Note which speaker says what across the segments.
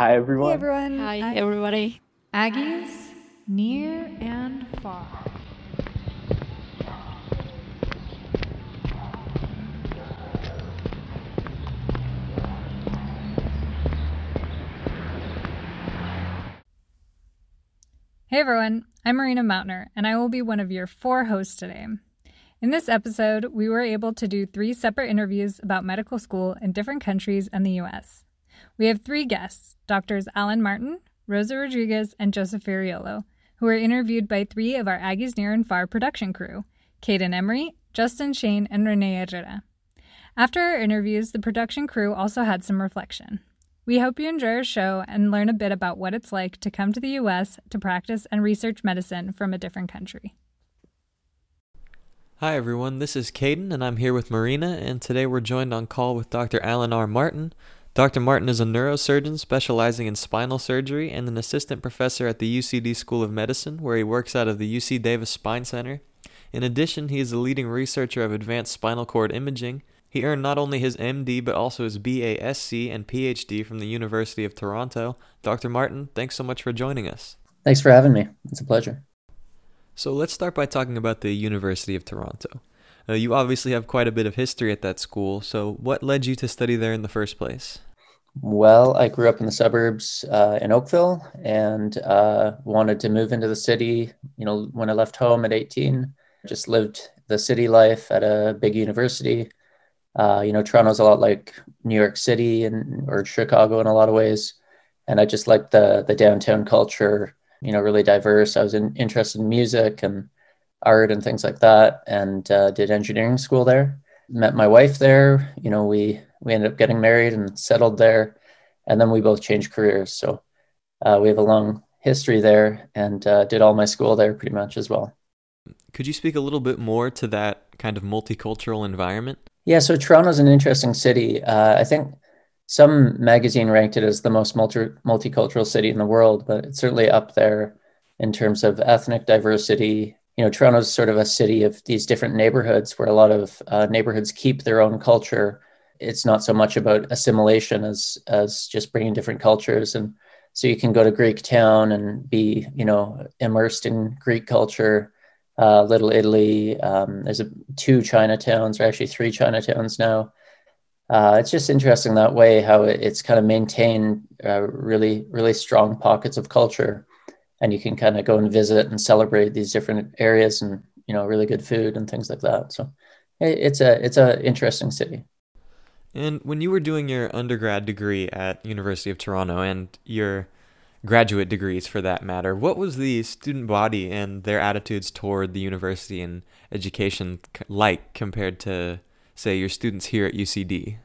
Speaker 1: Hi, everyone.
Speaker 2: Hey everyone.
Speaker 3: Hi, everybody.
Speaker 2: Aggies, near and far. Hey everyone, I'm Marina Mountner, and I will be one of your four hosts today. In this episode, we were able to do three separate interviews about medical school in different countries and the US. We have three guests Doctors Alan Martin, Rosa Rodriguez, and Joseph Fariolo, who were interviewed by three of our Aggies Near and Far production crew Caden Emery, Justin Shane, and Renee Herrera. After our interviews, the production crew also had some reflection. We hope you enjoy our show and learn a bit about what it's like to come to the US to practice and research medicine from a different country.
Speaker 4: Hi everyone, this is Caden and I'm here with Marina and today we're joined on call with Dr. Alan R. Martin. Dr. Martin is a neurosurgeon specializing in spinal surgery and an assistant professor at the UCD School of Medicine where he works out of the UC Davis Spine Center. In addition, he is a leading researcher of advanced spinal cord imaging he earned not only his MD but also his BASC and PhD from the University of Toronto. Dr. Martin, thanks so much for joining us.
Speaker 5: Thanks for having me. It's a pleasure.
Speaker 4: So let's start by talking about the University of Toronto. Uh, you obviously have quite a bit of history at that school, so what led you to study there in the first place?
Speaker 5: Well, I grew up in the suburbs uh, in Oakville and uh, wanted to move into the city. You know, when I left home at 18, just lived the city life at a big university uh, you know, Toronto's a lot like New York City and or Chicago in a lot of ways, and I just liked the the downtown culture. You know, really diverse. I was in, interested in music and art and things like that, and uh, did engineering school there. Met my wife there. You know, we we ended up getting married and settled there, and then we both changed careers. So uh, we have a long history there, and uh, did all my school there pretty much as well.
Speaker 4: Could you speak a little bit more to that kind of multicultural environment?
Speaker 5: Yeah, so Toronto's an interesting city. Uh, I think some magazine ranked it as the most multi- multicultural city in the world, but it's certainly up there in terms of ethnic diversity. You know, Toronto's sort of a city of these different neighborhoods where a lot of uh, neighborhoods keep their own culture. It's not so much about assimilation as as just bringing different cultures, and so you can go to Greek town and be, you know, immersed in Greek culture uh, Little Italy. Um, there's a, two Chinatowns, or actually three Chinatowns now. Uh, it's just interesting that way how it, it's kind of maintained uh, really, really strong pockets of culture, and you can kind of go and visit and celebrate these different areas, and you know, really good food and things like that. So, it, it's a it's a interesting city.
Speaker 4: And when you were doing your undergrad degree at University of Toronto and your graduate degrees for that matter. What was the student body and their attitudes toward the university and education like compared to, say, your students here at UCD?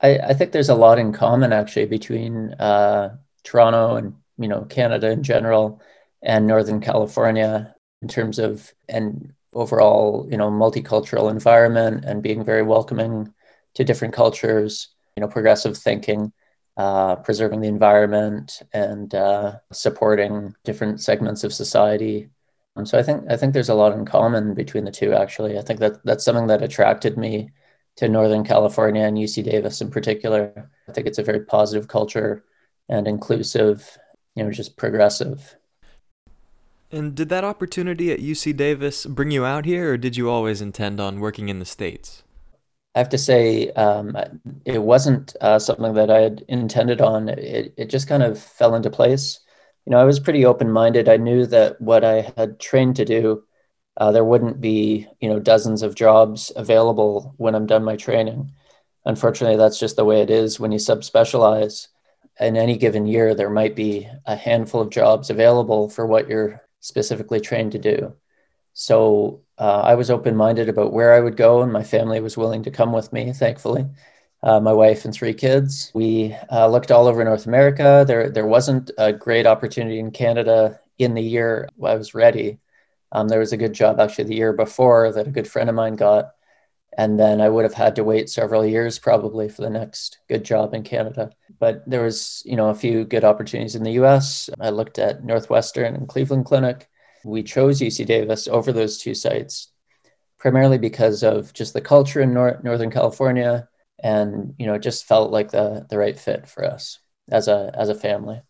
Speaker 5: I, I think there's a lot in common actually between uh, Toronto and you know Canada in general and Northern California in terms of and overall you know multicultural environment and being very welcoming to different cultures, you know progressive thinking uh, preserving the environment and uh, supporting different segments of society. Um, so I think I think there's a lot in common between the two. Actually, I think that that's something that attracted me to Northern California and UC Davis in particular. I think it's a very positive culture and inclusive, you know, just progressive.
Speaker 4: And did that opportunity at UC Davis bring you out here, or did you always intend on working in the States?
Speaker 5: I have to say, um, it wasn't uh, something that I had intended on. It, it just kind of fell into place. You know, I was pretty open minded. I knew that what I had trained to do, uh, there wouldn't be, you know, dozens of jobs available when I'm done my training. Unfortunately, that's just the way it is when you subspecialize. In any given year, there might be a handful of jobs available for what you're specifically trained to do. So uh, I was open minded about where I would go, and my family was willing to come with me, thankfully. Uh, my wife and three kids. We uh, looked all over North America. There, there wasn't a great opportunity in Canada in the year I was ready. Um, there was a good job actually the year before that a good friend of mine got, and then I would have had to wait several years probably for the next good job in Canada. But there was, you know, a few good opportunities in the U.S. I looked at Northwestern and Cleveland Clinic. We chose UC Davis over those two sites primarily because of just the culture in nor- Northern California, and you know, it just felt like the the right fit for us. as a as a family.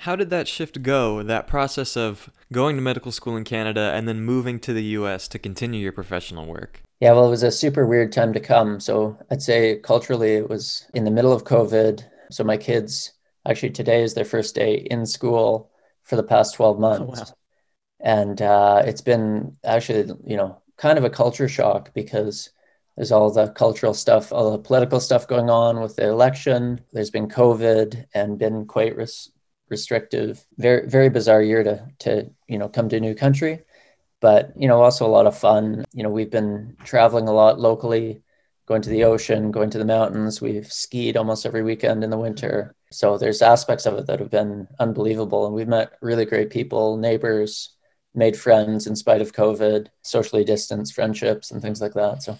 Speaker 4: How did that shift go? That process of going to medical school in Canada and then moving to the US to continue your professional work?
Speaker 5: Yeah, well, it was a super weird time to come. So I'd say culturally, it was in the middle of COVID. So my kids, actually, today is their first day in school for the past 12 months. Oh, wow. And uh, it's been actually, you know, kind of a culture shock because there's all the cultural stuff, all the political stuff going on with the election. There's been COVID and been quite res- restrictive. Very very bizarre year to to you know come to a new country, but you know also a lot of fun. You know we've been traveling a lot locally, going to the ocean, going to the mountains. We've skied almost every weekend in the winter. So there's aspects of it that have been unbelievable, and we've met really great people, neighbors, made friends in spite of COVID, socially distanced friendships, and things like that. So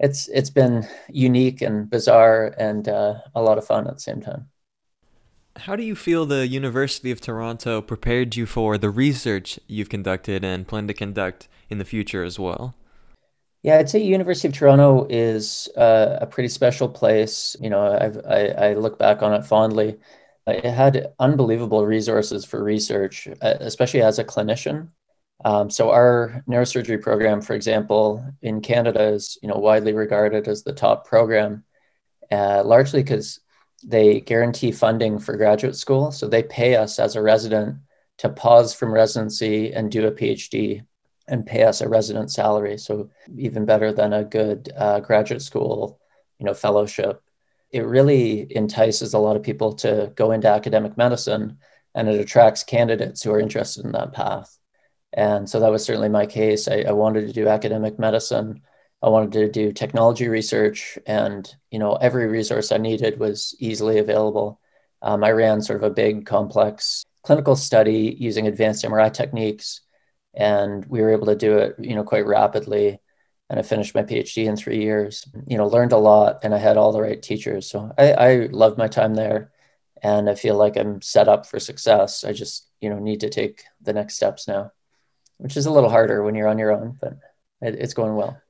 Speaker 5: it's it's been unique and bizarre and uh, a lot of fun at the same time.
Speaker 4: How do you feel the University of Toronto prepared you for the research you've conducted and plan to conduct in the future as well?
Speaker 5: Yeah, I'd say University of Toronto is uh, a pretty special place. You know, I've, I, I look back on it fondly. It had unbelievable resources for research, uh, especially as a clinician. Um, so our neurosurgery program, for example, in Canada is you know widely regarded as the top program, uh, largely because they guarantee funding for graduate school. So they pay us as a resident to pause from residency and do a PhD and pay us a resident salary. So even better than a good uh, graduate school, you know, fellowship. It really entices a lot of people to go into academic medicine and it attracts candidates who are interested in that path. And so that was certainly my case. I, I wanted to do academic medicine. I wanted to do technology research, and you know every resource I needed was easily available. Um, I ran sort of a big, complex clinical study using advanced MRI techniques, and we were able to do it, you know, quite rapidly. And I finished my PhD in three years. You know, learned a lot, and I had all the right teachers. So I, I loved my time there, and I feel like I'm set up for success. I just, you know, need to take the next steps now, which is a little harder when you're on your own, but it, it's going well.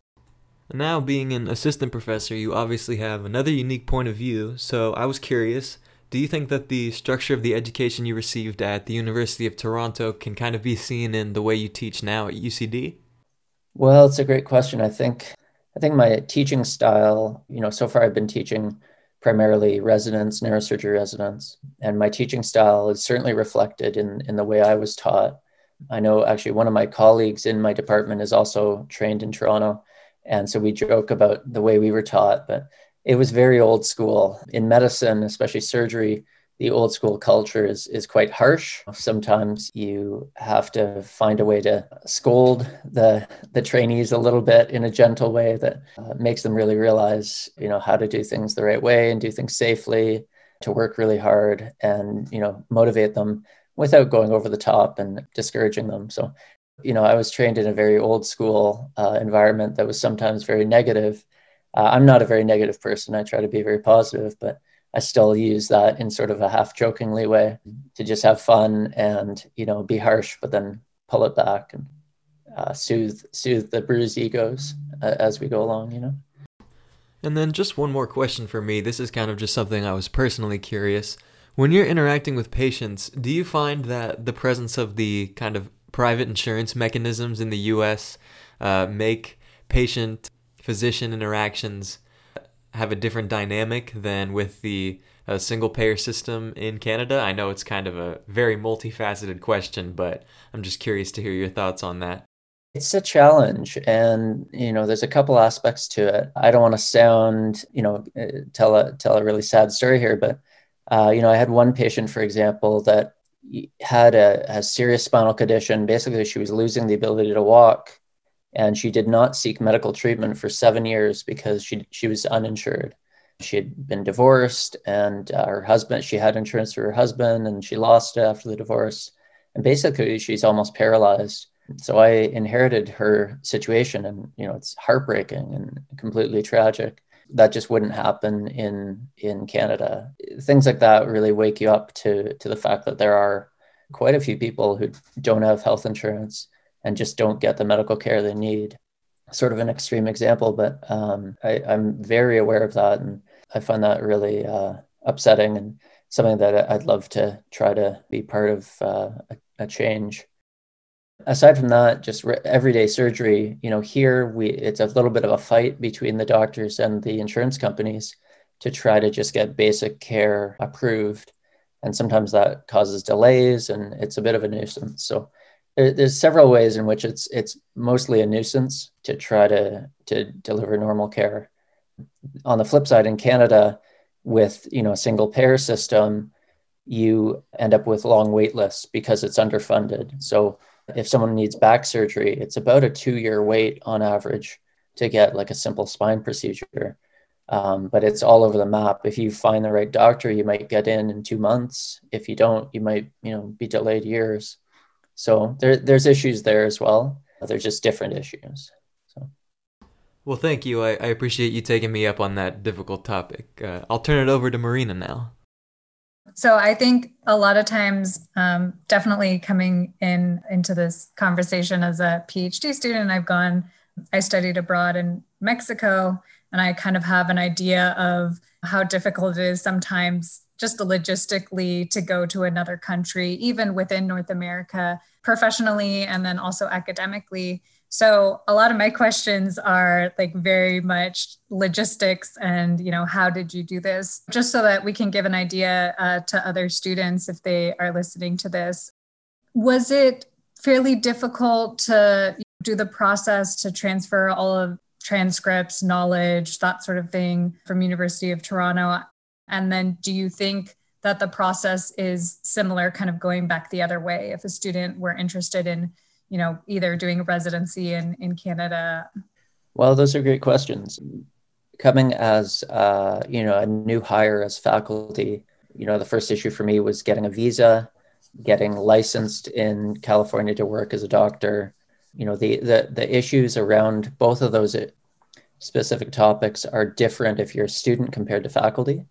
Speaker 4: Now, being an assistant professor, you obviously have another unique point of view. So, I was curious do you think that the structure of the education you received at the University of Toronto can kind of be seen in the way you teach now at UCD?
Speaker 5: Well, it's a great question. I think I think my teaching style, you know, so far I've been teaching primarily residents, neurosurgery residents, and my teaching style is certainly reflected in in the way I was taught. I know actually one of my colleagues in my department is also trained in Toronto, and so we joke about the way we were taught, but it was very old school. In medicine, especially surgery, the old school culture is, is quite harsh. Sometimes you have to find a way to scold the, the trainees a little bit in a gentle way that uh, makes them really realize, you know, how to do things the right way and do things safely, to work really hard and, you know, motivate them without going over the top and discouraging them. So you know, I was trained in a very old school uh, environment that was sometimes very negative. Uh, I'm not a very negative person. I try to be very positive, but I still use that in sort of a half jokingly way to just have fun and, you know, be harsh, but then pull it back and uh, soothe, soothe the bruised egos uh, as we go along, you know.
Speaker 4: And then just one more question for me. This is kind of just something I was personally curious. When you're interacting with patients, do you find that the presence of the kind of private insurance mechanisms in the U.S. Uh, make patient physician interactions have a different dynamic than with the uh, single payer system in Canada? I know it's kind of a very multifaceted question, but I'm just curious to hear your thoughts on that.
Speaker 5: It's a challenge, and you know, there's a couple aspects to it. I don't want to sound, you know, uh, tell a tell a really sad story here, but uh, you know, I had one patient, for example, that had a, a serious spinal condition. Basically, she was losing the ability to walk, and she did not seek medical treatment for seven years because she she was uninsured. She had been divorced, and uh, her husband. She had insurance through her husband, and she lost it after the divorce. And basically, she's almost paralyzed. So I inherited her situation, and you know it's heartbreaking and completely tragic that just wouldn't happen in in Canada. Things like that really wake you up to to the fact that there are quite a few people who don't have health insurance and just don't get the medical care they need. Sort of an extreme example, but um, I, am very aware of that, and I find that really uh, upsetting. And something that I'd love to try to be part of uh, a, a, change. Aside from that, just re- everyday surgery. You know, here we it's a little bit of a fight between the doctors and the insurance companies to try to just get basic care approved, and sometimes that causes delays, and it's a bit of a nuisance. So there, there's several ways in which it's it's mostly a nuisance to try to to deliver normal care. On the flip side, in Canada, with you know a single payer system, you end up with long wait lists because it's underfunded. So if someone needs back surgery, it's about a two-year wait on average to get like a simple spine procedure. Um, but it's all over the map. If you find the right doctor, you might get in in two months. If you don't, you might you know be delayed years. So there, there's issues there as well. They're just different issues. So.
Speaker 4: Well, thank you. I, I appreciate you taking me up on that difficult topic. Uh, I'll turn it over to Marina now.
Speaker 2: So I think a lot of times, um, definitely coming in into this conversation as a PhD student, I've gone, I studied abroad in Mexico, and I kind of have an idea of how difficult it is sometimes just logistically to go to another country, even within North America, professionally and then also academically. So a lot of my questions are like very much logistics and you know how did you do this just so that we can give an idea uh, to other students if they are listening to this. Was it fairly difficult to do the process to transfer all of transcripts, knowledge, that sort of thing from University of Toronto and then do you think that the process is similar, kind of going back the other way if a student were interested in, you know, either doing a residency in, in Canada?
Speaker 5: Well, those are great questions. Coming as uh, you know a new hire as faculty, you know the first issue for me was getting a visa, getting licensed in California to work as a doctor. You know the the the issues around both of those specific topics are different if you're a student compared to faculty.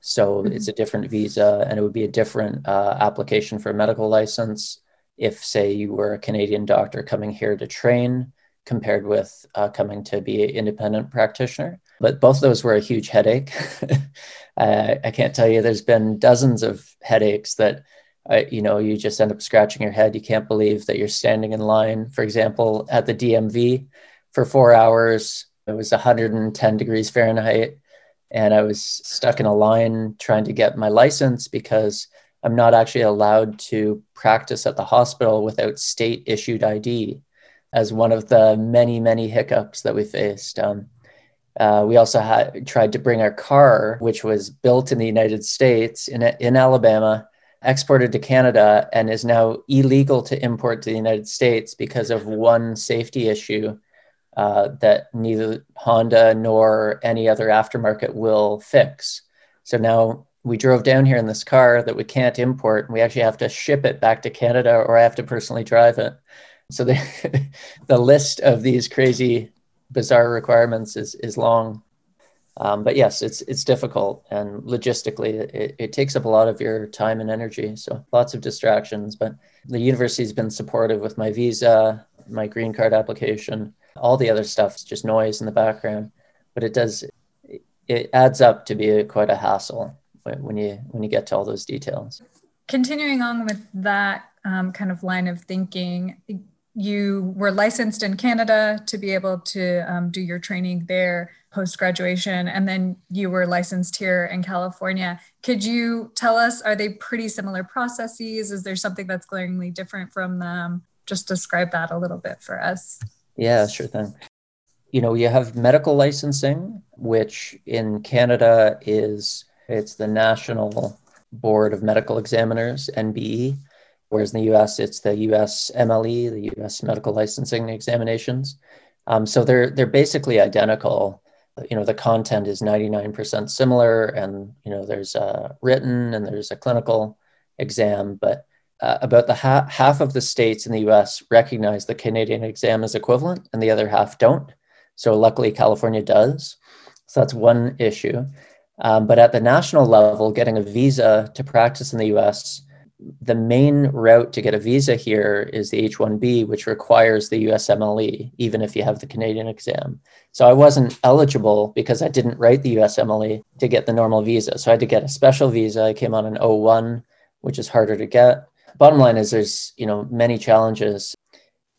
Speaker 5: So mm-hmm. it's a different visa and it would be a different uh, application for a medical license if, say, you were a Canadian doctor coming here to train compared with uh, coming to be an independent practitioner. But both of those were a huge headache. uh, I can't tell you, there's been dozens of headaches that. Uh, you know, you just end up scratching your head. You can't believe that you're standing in line, for example, at the DMV for four hours. It was 110 degrees Fahrenheit and I was stuck in a line trying to get my license because I'm not actually allowed to practice at the hospital without state issued ID, as one of the many, many hiccups that we faced. Um, uh, we also had tried to bring our car, which was built in the United States in, in Alabama, exported to Canada, and is now illegal to import to the United States because of one safety issue uh, that neither Honda nor any other aftermarket will fix. So now we drove down here in this car that we can't import, and we actually have to ship it back to Canada, or I have to personally drive it. So the the list of these crazy, bizarre requirements is is long. Um, but yes, it's it's difficult, and logistically, it, it takes up a lot of your time and energy. So lots of distractions. But the university's been supportive with my visa, my green card application, all the other stuff is just noise in the background, but it does it adds up to be a, quite a hassle when you when you get to all those details.
Speaker 2: Continuing on with that um, kind of line of thinking, you were licensed in Canada to be able to um, do your training there post graduation, and then you were licensed here in California. Could you tell us, are they pretty similar processes? Is there something that's glaringly different from them? Just describe that a little bit for us.
Speaker 5: Yeah, sure thing. You know, you have medical licensing, which in Canada is it's the National Board of Medical Examiners, NBE, whereas in the US it's the USMLE, the US Medical Licensing Examinations. Um, so they're they're basically identical. You know, the content is 99% similar, and you know, there's a written and there's a clinical exam, but uh, about the ha- half of the states in the US recognize the Canadian exam as equivalent and the other half don't. So, luckily, California does. So, that's one issue. Um, but at the national level, getting a visa to practice in the US, the main route to get a visa here is the H1B, which requires the USMLE, even if you have the Canadian exam. So I wasn't eligible because I didn't write the USMLE to get the normal visa. So I had to get a special visa. I came on an O1, which is harder to get. Bottom line is there's, you know, many challenges.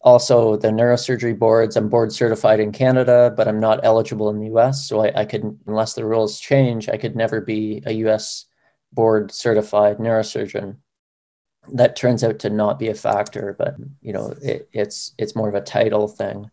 Speaker 5: Also, the neurosurgery boards, I'm board certified in Canada, but I'm not eligible in the US. So I, I could, unless the rules change, I could never be a US board certified neurosurgeon. That turns out to not be a factor but you know it, it's it's more of a title thing.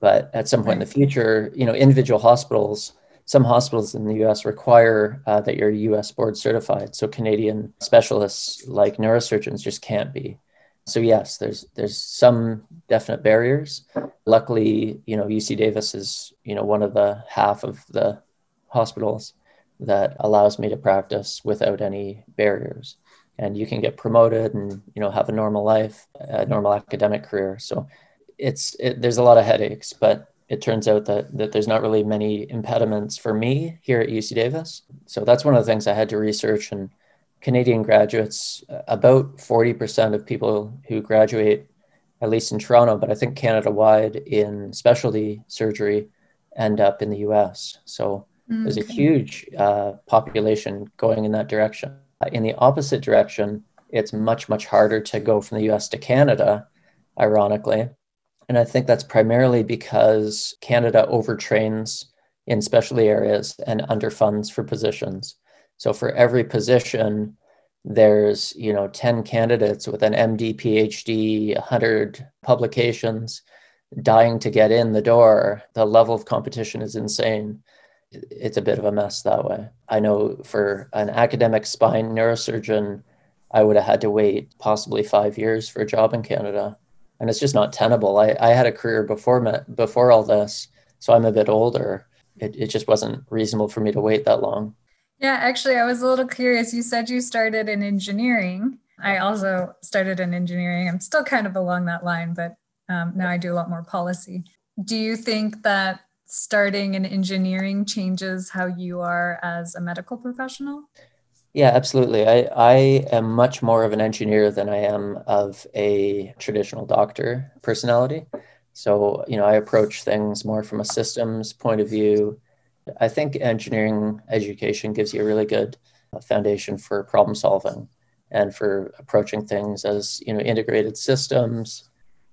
Speaker 5: But at some point in the future you know individual hospitals some hospitals in the us require uh, that you're us board certified so canadian specialists like neurosurgeons just can't be so yes there's there's some definite barriers. Luckily you know uc davis is you know one of the half of the hospitals that allows me to practice without any barriers. And you can get promoted and you know have a normal life a normal academic career. So it's it, there's a lot of headaches but it turns out that that there's not really many impediments for me here at UC Davis. So that's one of the things I had to research and Canadian graduates about 40% of people who graduate at least in Toronto but I think Canada wide in specialty surgery end up in the US so okay. there's a huge uh, population going in that direction in the opposite direction, it's much, much harder to go from the US to Canada, ironically. And I think that's primarily because Canada overtrains in specialty areas and underfunds for positions. So for every position, there's you know 10 candidates with an MD, PhD, 100 publications dying to get in the door. The level of competition is insane it's a bit of a mess that way. I know for an academic spine neurosurgeon, I would have had to wait possibly five years for a job in Canada. And it's just not tenable. I, I had a career before before all this, so I'm a bit older. It, it just wasn't reasonable for me to wait that long.
Speaker 2: Yeah, actually, I was a little curious. You said you started in engineering. I also started in engineering. I'm still kind of along that line, but um, now I do a lot more policy. Do you think that starting in engineering changes how you are as a medical professional?
Speaker 5: Yeah, absolutely. I, I am much more of an engineer than I am of a traditional doctor personality. So, you know, I approach things more from a systems point of view. I think engineering education gives you a really good foundation for problem solving and for approaching things as, you know, integrated systems,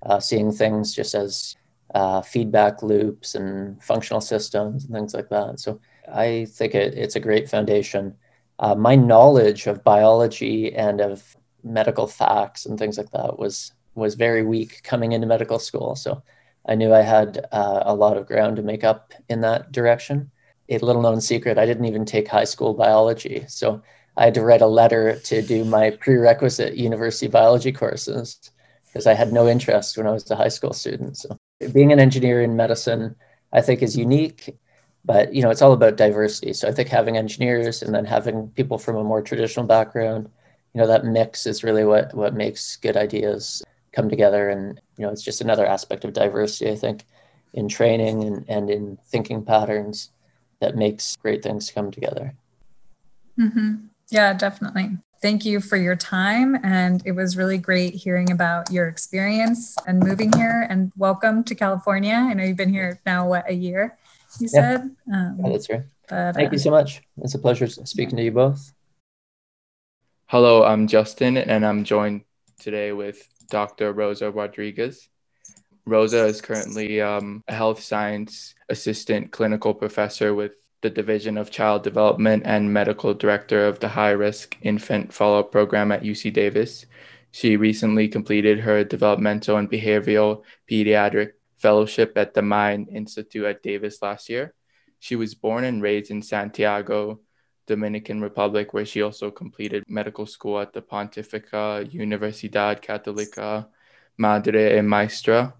Speaker 5: uh, seeing things just as uh, feedback loops and functional systems and things like that. So I think it, it's a great foundation. Uh, my knowledge of biology and of medical facts and things like that was was very weak coming into medical school. So I knew I had uh, a lot of ground to make up in that direction. A little known secret: I didn't even take high school biology, so I had to write a letter to do my prerequisite university biology courses because I had no interest when I was a high school student. So being an engineer in medicine, I think is unique, but you know, it's all about diversity. So I think having engineers and then having people from a more traditional background, you know, that mix is really what what makes good ideas come together. And you know, it's just another aspect of diversity, I think, in training and, and in thinking patterns that makes great things come together.
Speaker 2: Mm-hmm. Yeah, definitely. Thank you for your time. And it was really great hearing about your experience and moving here. And welcome to California. I know you've been here now, what, a year, you yeah. said?
Speaker 5: Um, yeah, that's right. But, Thank uh, you so much. It's a pleasure speaking to you both.
Speaker 1: Hello, I'm Justin, and I'm joined today with Dr. Rosa Rodriguez. Rosa is currently um, a health science assistant clinical professor with the Division of Child Development and medical director of the High Risk Infant Follow Up Program at UC Davis. She recently completed her developmental and behavioral pediatric fellowship at the Mind Institute at Davis last year. She was born and raised in Santiago, Dominican Republic, where she also completed medical school at the Pontificia Universidad Católica Madre e Maestra.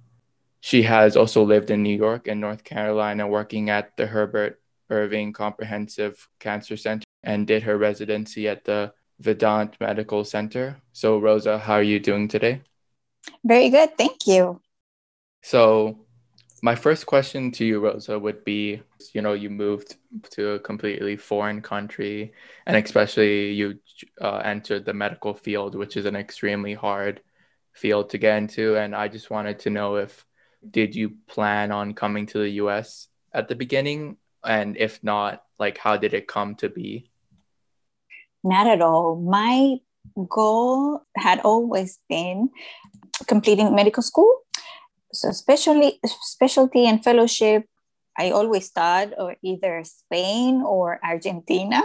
Speaker 1: She has also lived in New York and North Carolina, working at the Herbert Irving Comprehensive Cancer Center and did her residency at the Vidant Medical Center. So, Rosa, how are you doing today?
Speaker 3: Very good. Thank you.
Speaker 1: So, My first question to you, Rosa, would be you know, you moved to a completely foreign country, and especially you uh, entered the medical field, which is an extremely hard field to get into. And I just wanted to know if did you plan on coming to the US at the beginning? And if not, like how did it come to be?
Speaker 3: Not at all. My goal had always been completing medical school. So especially specialty and fellowship, I always thought or either Spain or Argentina.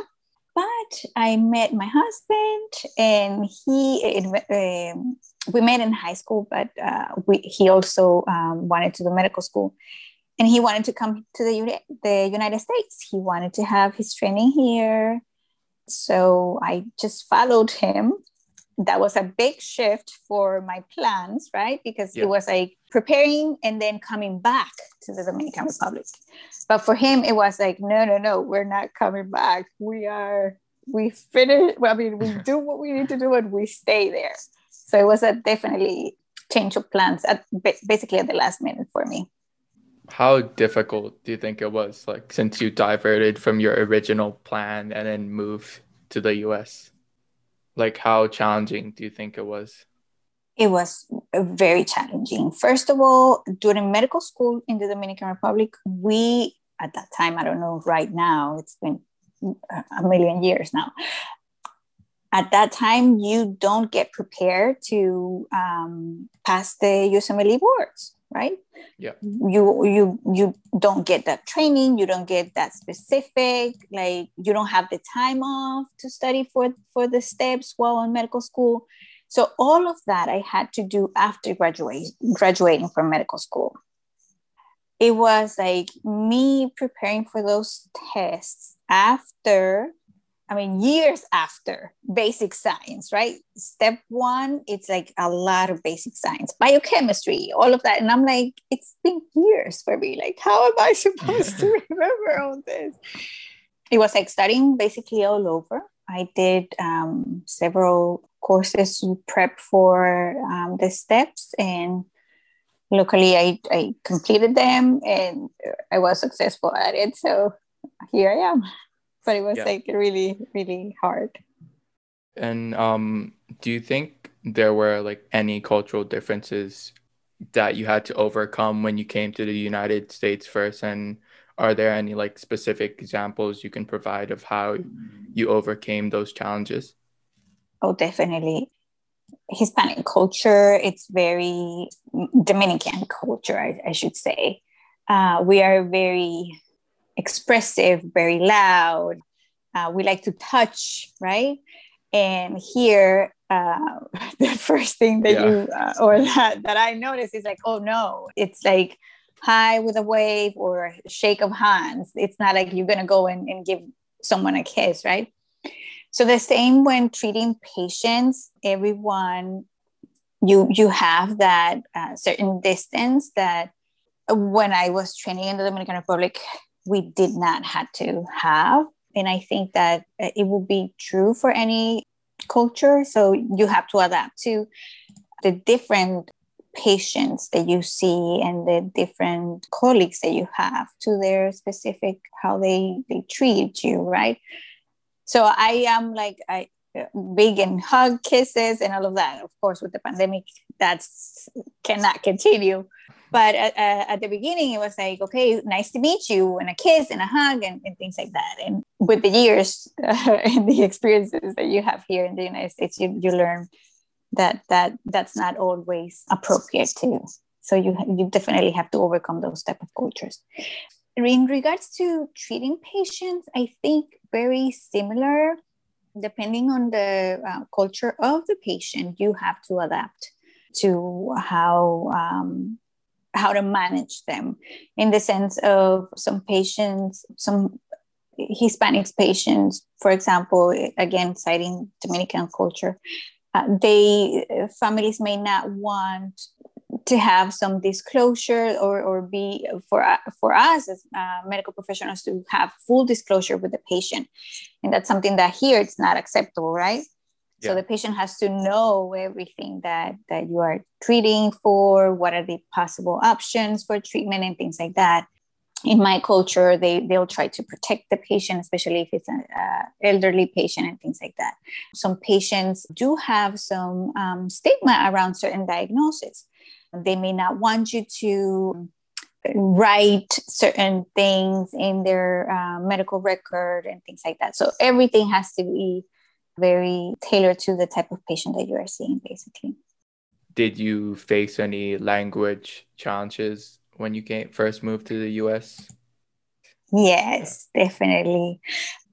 Speaker 3: But I met my husband, and he um, we met in high school, but uh, we, he also um, wanted to do medical school, and he wanted to come to the the United States. He wanted to have his training here, so I just followed him. That was a big shift for my plans, right? Because yeah. it was like preparing and then coming back to the Dominican Republic. But for him, it was like, no, no, no, we're not coming back. We are, we finish. Well, I mean, we do what we need to do and we stay there. So it was a definitely change of plans at basically at the last minute for me.
Speaker 1: How difficult do you think it was, like since you diverted from your original plan and then moved to the US? Like, how challenging do you think it was?
Speaker 3: It was very challenging. First of all, during medical school in the Dominican Republic, we, at that time, I don't know right now, it's been a million years now. At that time, you don't get prepared to um, pass the USMLE boards right?
Speaker 1: Yeah.
Speaker 3: You you you don't get that training you don't get that specific like you don't have the time off to study for for the steps while in medical school. So all of that i had to do after graduating graduating from medical school. It was like me preparing for those tests after I mean, years after basic science, right? Step one, it's like a lot of basic science, biochemistry, all of that. And I'm like, it's been years for me. Like, how am I supposed to remember all this? It was like studying basically all over. I did um, several courses to prep for um, the steps, and luckily I, I completed them and I was successful at it. So here I am but it was yeah. like really really hard.
Speaker 1: And um do you think there were like any cultural differences that you had to overcome when you came to the united states first? And are there any like specific examples you can provide of how you overcame those challenges?
Speaker 3: Oh definitely. Hispanic culture it's very dominican culture i, I should say. Uh, we are very expressive, very loud. Uh, we like to touch, right? And here, uh, the first thing that yeah. you uh, or that, that I notice is like, oh no, it's like hi with a wave or a shake of hands. It's not like you're gonna go and, and give someone a kiss, right? So the same when treating patients, everyone you you have that uh, certain distance that when I was training in the Dominican Republic, we did not have to have. And I think that it will be true for any culture. So you have to adapt to the different patients that you see and the different colleagues that you have to their specific how they they treat you right so i am like i big and hug kisses and all of that of course with the pandemic that's cannot continue but at, at, the beginning, it was like, okay, nice to meet you, and a kiss and a hug and, and things like that. And with the years uh, and the experiences that you have here in the United States, you, you learn that that that's not always appropriate too. So you you definitely have to overcome those type of cultures. In regards to treating patients, I think very similar. Depending on the uh, culture of the patient, you have to adapt to how um, how to manage them in the sense of some patients, some Hispanics patients, for example, again, citing Dominican culture, uh, they families may not want to have some disclosure or, or be for, for us as uh, medical professionals to have full disclosure with the patient. And that's something that here it's not acceptable, right? So the patient has to know everything that that you are treating for, what are the possible options for treatment and things like that. In my culture, they they'll try to protect the patient, especially if it's an uh, elderly patient and things like that. Some patients do have some um, stigma around certain diagnoses. They may not want you to write certain things in their uh, medical record and things like that. So everything has to be very tailored to the type of patient that you are seeing, basically.
Speaker 1: Did you face any language challenges when you came first moved to the US?
Speaker 3: Yes, definitely.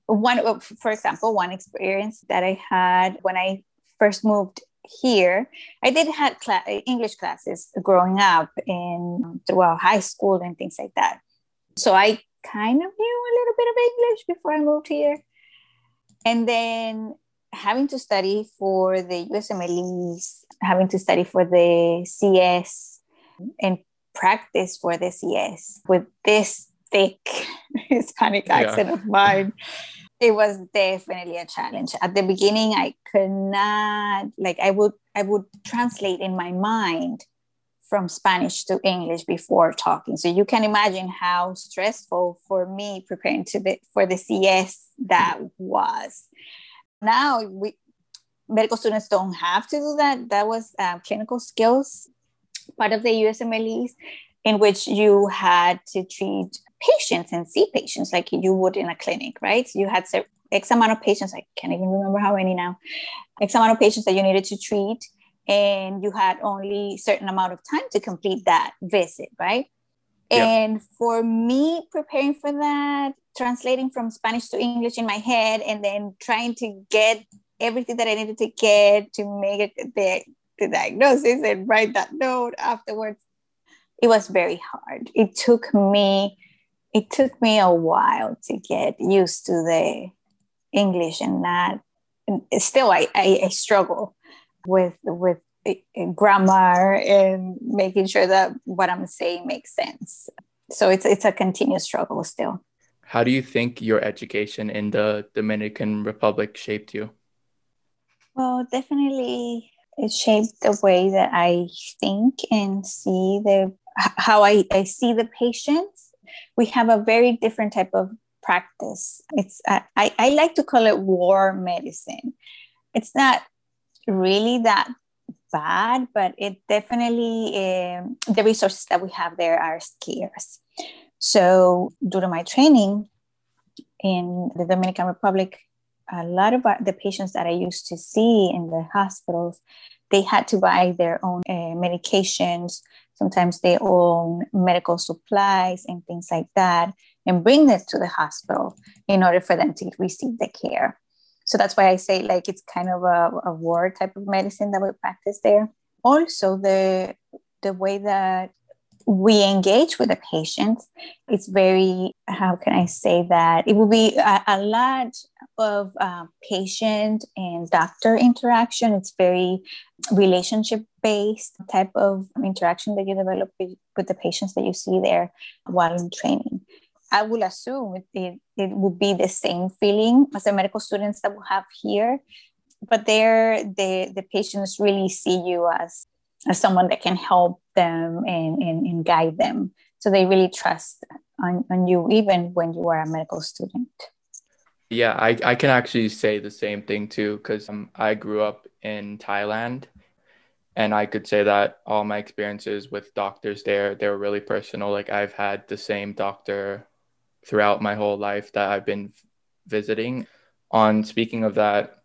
Speaker 3: One, for example, one experience that I had when I first moved here, I did had cl- English classes growing up and throughout high school and things like that. So I kind of knew a little bit of English before I moved here. And then having to study for the USMLEs, having to study for the CS mm-hmm. and practice for the CS with this thick Hispanic accent yeah. of mine it was definitely a challenge. At the beginning i could not like i would i would translate in my mind from spanish to english before talking. So you can imagine how stressful for me preparing to the for the cs that was now we medical students don't have to do that that was uh, clinical skills part of the usmles in which you had to treat patients and see patients like you would in a clinic, right? You had X amount of patients, I can't even remember how many now, X amount of patients that you needed to treat, and you had only certain amount of time to complete that visit, right? Yep. And for me, preparing for that, translating from Spanish to English in my head, and then trying to get everything that I needed to get to make it the, the diagnosis and write that note afterwards, it was very hard. It took me it took me a while to get used to the English and not. And still, I, I, I struggle with with eh, eh, grammar and making sure that what I'm saying makes sense. So it's it's a continuous struggle still.
Speaker 1: How do you think your education in the Dominican Republic shaped you?
Speaker 3: Well, definitely it shaped the way that I think and see the how I, I see the patients we have a very different type of practice. It's I, I like to call it war medicine. It's not really that bad, but it definitely um, the resources that we have there are scarce. So to my training in the Dominican Republic, a lot of the patients that I used to see in the hospitals, they had to buy their own uh, medications Sometimes they own medical supplies and things like that and bring it to the hospital in order for them to receive the care. So that's why I say like it's kind of a, a war type of medicine that we practice there. Also, the the way that we engage with the patients it's very how can i say that? It will be a, a lot of uh, patient and doctor interaction. It's very relationship based type of interaction that you develop with, with, the patients that you see there while in training. I will assume it, it, it would be the same feeling as the medical students that we have here but there the, the patients really see you as as someone that can help them and, and, and guide them. So they really trust on, on you, even when you are a medical student.
Speaker 1: Yeah, I, I can actually say the same thing too, because um, I grew up in Thailand and I could say that all my experiences with doctors there, they were really personal. Like I've had the same doctor throughout my whole life that I've been visiting. On speaking of that,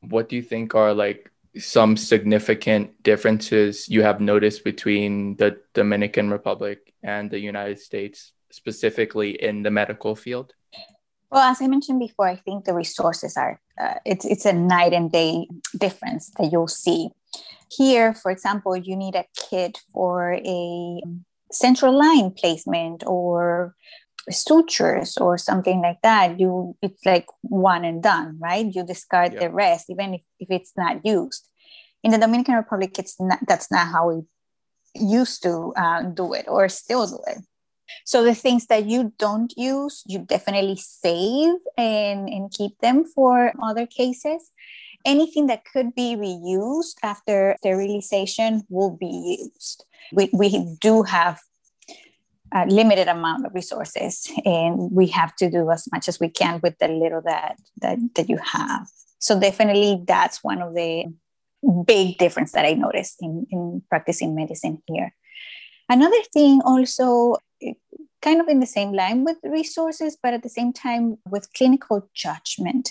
Speaker 1: what do you think are like some significant differences you have noticed between the Dominican Republic and the United States, specifically in the medical field?
Speaker 3: Well, as I mentioned before, I think the resources are uh, it's it's a night and day difference that you'll see. Here, for example, you need a kit for a central line placement or sutures or something like that you it's like one and done right you discard yeah. the rest even if, if it's not used in the dominican republic it's not that's not how we used to uh, do it or still do it so the things that you don't use you definitely save and, and keep them for other cases anything that could be reused after sterilization will be used. We, we do have a limited amount of resources and we have to do as much as we can with the little that, that, that you have. So definitely that's one of the big difference that I noticed in, in practicing medicine here. Another thing also kind of in the same line with resources, but at the same time with clinical judgment.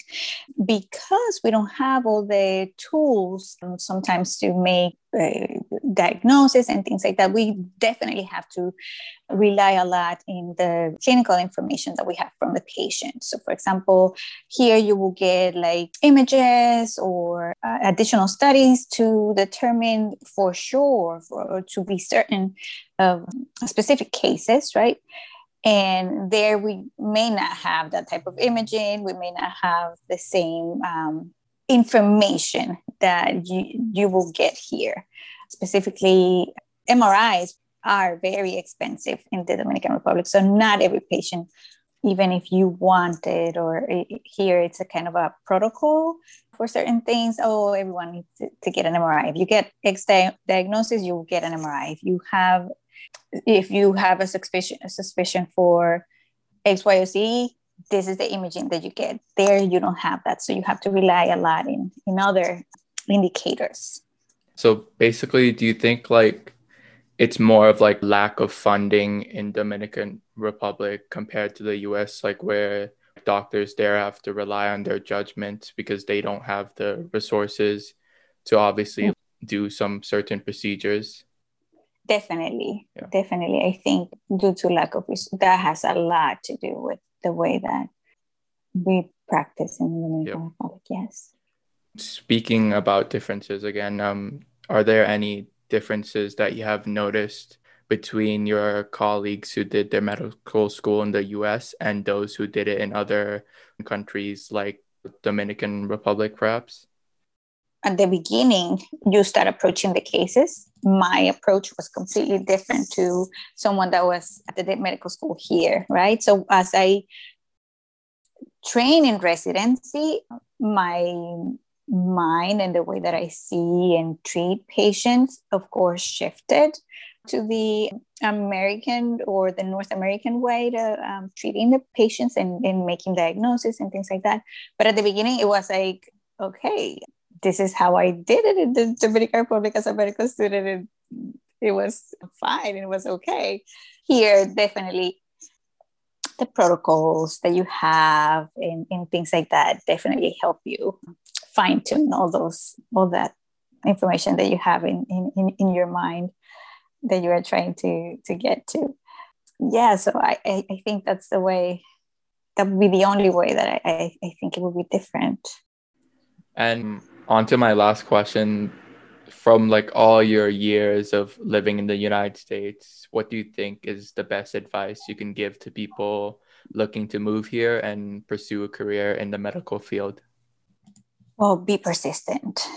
Speaker 3: Because we don't have all the tools sometimes to make uh, diagnosis and things like that, we definitely have to rely a lot in the clinical information that we have from the patient. So, for example, here you will get like images or uh, additional studies to determine for sure or to be certain of specific cases, right? And there we may not have that type of imaging, we may not have the same um, information that you, you will get here. Specifically, MRIs are very expensive in the Dominican Republic. So, not every patient, even if you want it, or here it's a kind of a protocol for certain things. Oh, everyone needs to, to get an MRI. If you get X diagnosis, you will get an MRI. If you have if you have a suspicion a suspicion for X, Y, or Z, this is the imaging that you get. There, you don't have that, so you have to rely a lot in in other indicators.
Speaker 1: So basically, do you think like it's more of like lack of funding in Dominican Republic compared to the US, like where doctors there have to rely on their judgment because they don't have the resources to obviously mm. do some certain procedures?
Speaker 3: Definitely, yeah. definitely. I think due to lack of that has a lot to do with the way that we practice in the Dominican yep. Republic. Yes.
Speaker 1: Speaking about differences again, um, are there any differences that you have noticed between your colleagues who did their medical school in the U.S. and those who did it in other countries like Dominican Republic, perhaps?
Speaker 3: at the beginning you start approaching the cases my approach was completely different to someone that was at the medical school here right so as i train in residency my mind and the way that i see and treat patients of course shifted to the American or the North American way to um, treating the patients and, and making diagnosis and things like that. But at the beginning, it was like, okay, this is how I did it in the Dominican Republic as a medical student. And it was fine. It was okay. Here, definitely the protocols that you have and, and things like that definitely help you fine tune all those, all that information that you have in, in, in your mind that you are trying to, to get to. Yeah, so I, I, think that's the way, that would be the only way that I, I think it would be different.
Speaker 1: And on to my last question from like all your years of living in the United States, what do you think is the best advice you can give to people looking to move here and pursue a career in the medical field?
Speaker 3: Well, be persistent.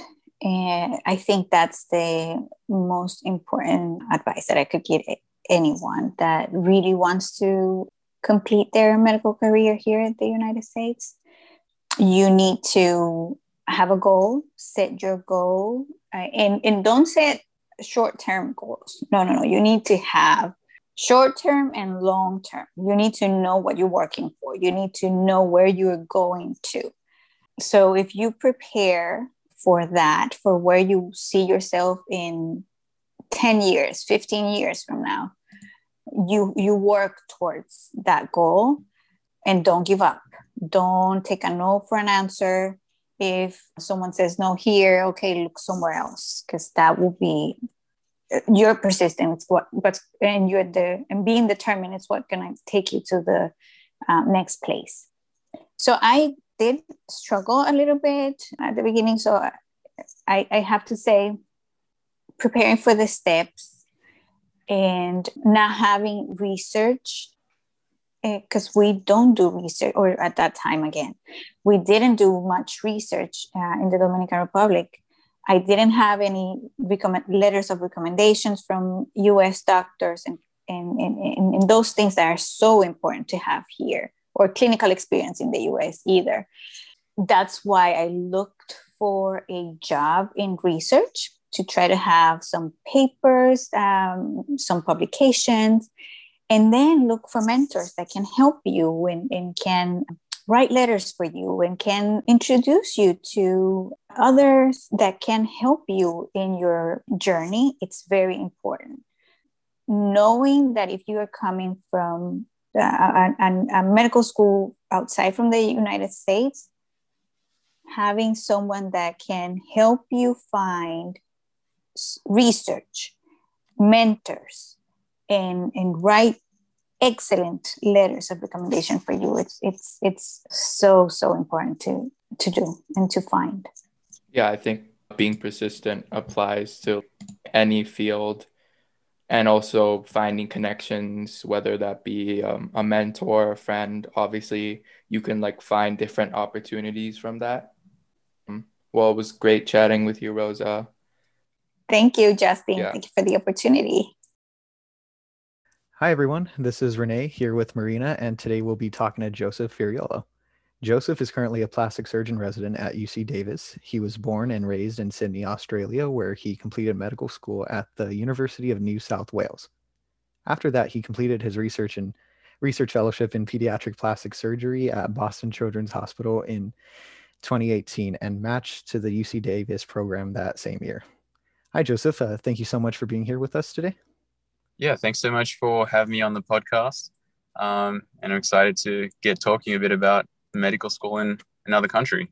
Speaker 3: And I think that's the most important advice that I could give anyone that really wants to complete their medical career here in the United States. You need to have a goal, set your goal, uh, and, and don't set short term goals. No, no, no. You need to have short term and long term. You need to know what you're working for, you need to know where you're going to. So if you prepare for that, for where you see yourself in 10 years, 15 years from now, you you work towards that goal and don't give up. Don't take a no for an answer if someone says no here okay look somewhere else because that will be your persistence what but and you're the and being determined is what gonna take you to the uh, next place so i did struggle a little bit at the beginning so i i have to say preparing for the steps and not having research because eh, we don't do research, or at that time again, we didn't do much research uh, in the Dominican Republic. I didn't have any recommend letters of recommendations from US doctors and, and, and, and those things that are so important to have here, or clinical experience in the US either. That's why I looked for a job in research to try to have some papers, um, some publications, and then look for mentors that can help you and, and can write letters for you and can introduce you to others that can help you in your journey. It's very important. Knowing that if you are coming from a, a, a medical school outside from the United States, having someone that can help you find research, mentors, and, and write excellent letters of recommendation for you. It's it's it's so so important to to do and to find.
Speaker 1: Yeah, I think being persistent applies to any field and also finding connections whether that be um, a mentor a friend obviously you can like find different opportunities from that um, well it was great chatting with you rosa
Speaker 3: thank you justin yeah. thank you for the opportunity
Speaker 6: Hi, everyone. This is Renee here with Marina, and today we'll be talking to Joseph Firriolo. Joseph is currently a plastic surgeon resident at UC Davis. He was born and raised in Sydney, Australia, where he completed medical school at the University of New South Wales. After that, he completed his research and research fellowship in pediatric plastic surgery at Boston Children's Hospital in 2018 and matched to the UC Davis program that same year. Hi, Joseph. Uh, thank you so much for being here with us today
Speaker 7: yeah, thanks so much for having me on the podcast. Um, and I'm excited to get talking a bit about medical school in another country.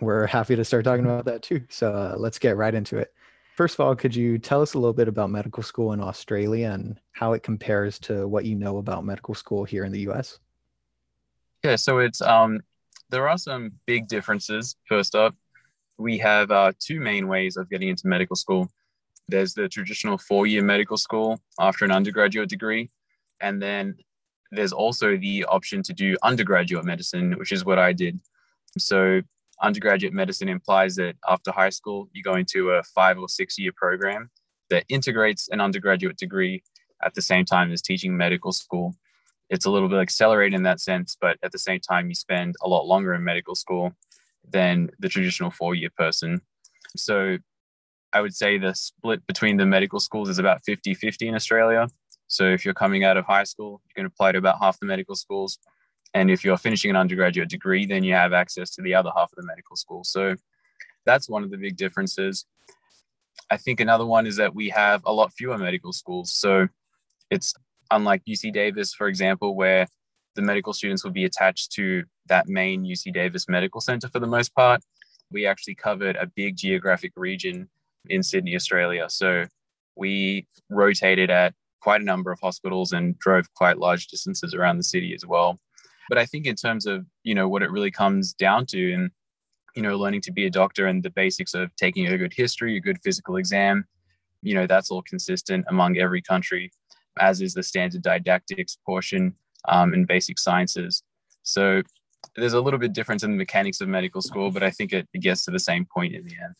Speaker 6: We're happy to start talking about that too. So uh, let's get right into it. First of all, could you tell us a little bit about medical school in Australia and how it compares to what you know about medical school here in the US?
Speaker 7: Yeah, so it's um, there are some big differences. First up, we have uh, two main ways of getting into medical school. There's the traditional four year medical school after an undergraduate degree. And then there's also the option to do undergraduate medicine, which is what I did. So, undergraduate medicine implies that after high school, you go into a five or six year program that integrates an undergraduate degree at the same time as teaching medical school. It's a little bit accelerated in that sense, but at the same time, you spend a lot longer in medical school than the traditional four year person. So, I would say the split between the medical schools is about 50 50 in Australia. So if you're coming out of high school, you can apply to about half the medical schools. And if you're finishing an undergraduate degree, then you have access to the other half of the medical school. So that's one of the big differences. I think another one is that we have a lot fewer medical schools. So it's unlike UC Davis, for example, where the medical students will be attached to that main UC Davis Medical Center for the most part. We actually covered a big geographic region in Sydney, Australia. So we rotated at quite a number of hospitals and drove quite large distances around the city as well. But I think in terms of, you know, what it really comes down to and, you know, learning to be a doctor and the basics of taking a good history, a good physical exam, you know, that's all consistent among every country, as is the standard didactics portion um, basic sciences. So there's a little bit difference in the mechanics of medical school, but I think it gets to the same point in the end.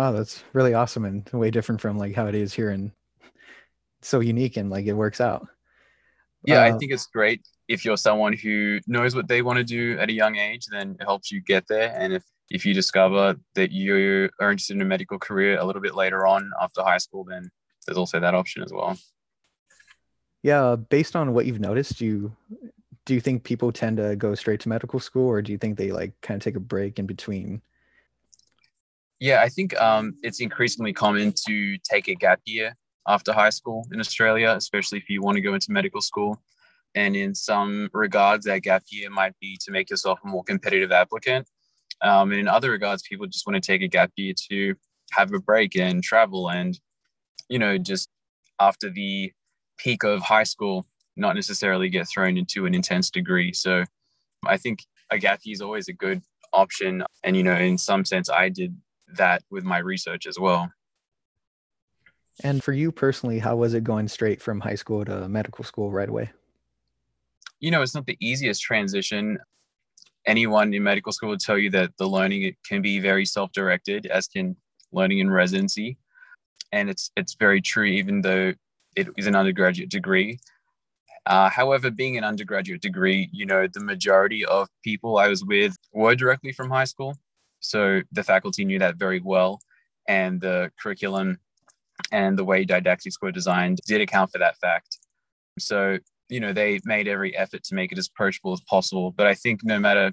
Speaker 6: Wow, that's really awesome and way different from like how it is here and so unique and like it works out.
Speaker 7: Yeah, uh, I think it's great if you're someone who knows what they want to do at a young age, then it helps you get there. And if if you discover that you are interested in a medical career a little bit later on after high school, then there's also that option as well.
Speaker 6: Yeah, based on what you've noticed, do you do you think people tend to go straight to medical school, or do you think they like kind of take a break in between
Speaker 7: yeah, I think um, it's increasingly common to take a gap year after high school in Australia, especially if you want to go into medical school. And in some regards, that gap year might be to make yourself a more competitive applicant. Um, and in other regards, people just want to take a gap year to have a break and travel and, you know, just after the peak of high school, not necessarily get thrown into an intense degree. So I think a gap year is always a good option. And, you know, in some sense, I did that with my research as well.
Speaker 6: And for you personally, how was it going straight from high school to medical school right away?
Speaker 7: You know, it's not the easiest transition. Anyone in medical school would tell you that the learning can be very self-directed, as can learning in residency. And it's it's very true, even though it is an undergraduate degree. Uh, however, being an undergraduate degree, you know, the majority of people I was with were directly from high school. So the faculty knew that very well. And the curriculum and the way didactics were designed did account for that fact. So, you know, they made every effort to make it as approachable as possible. But I think no matter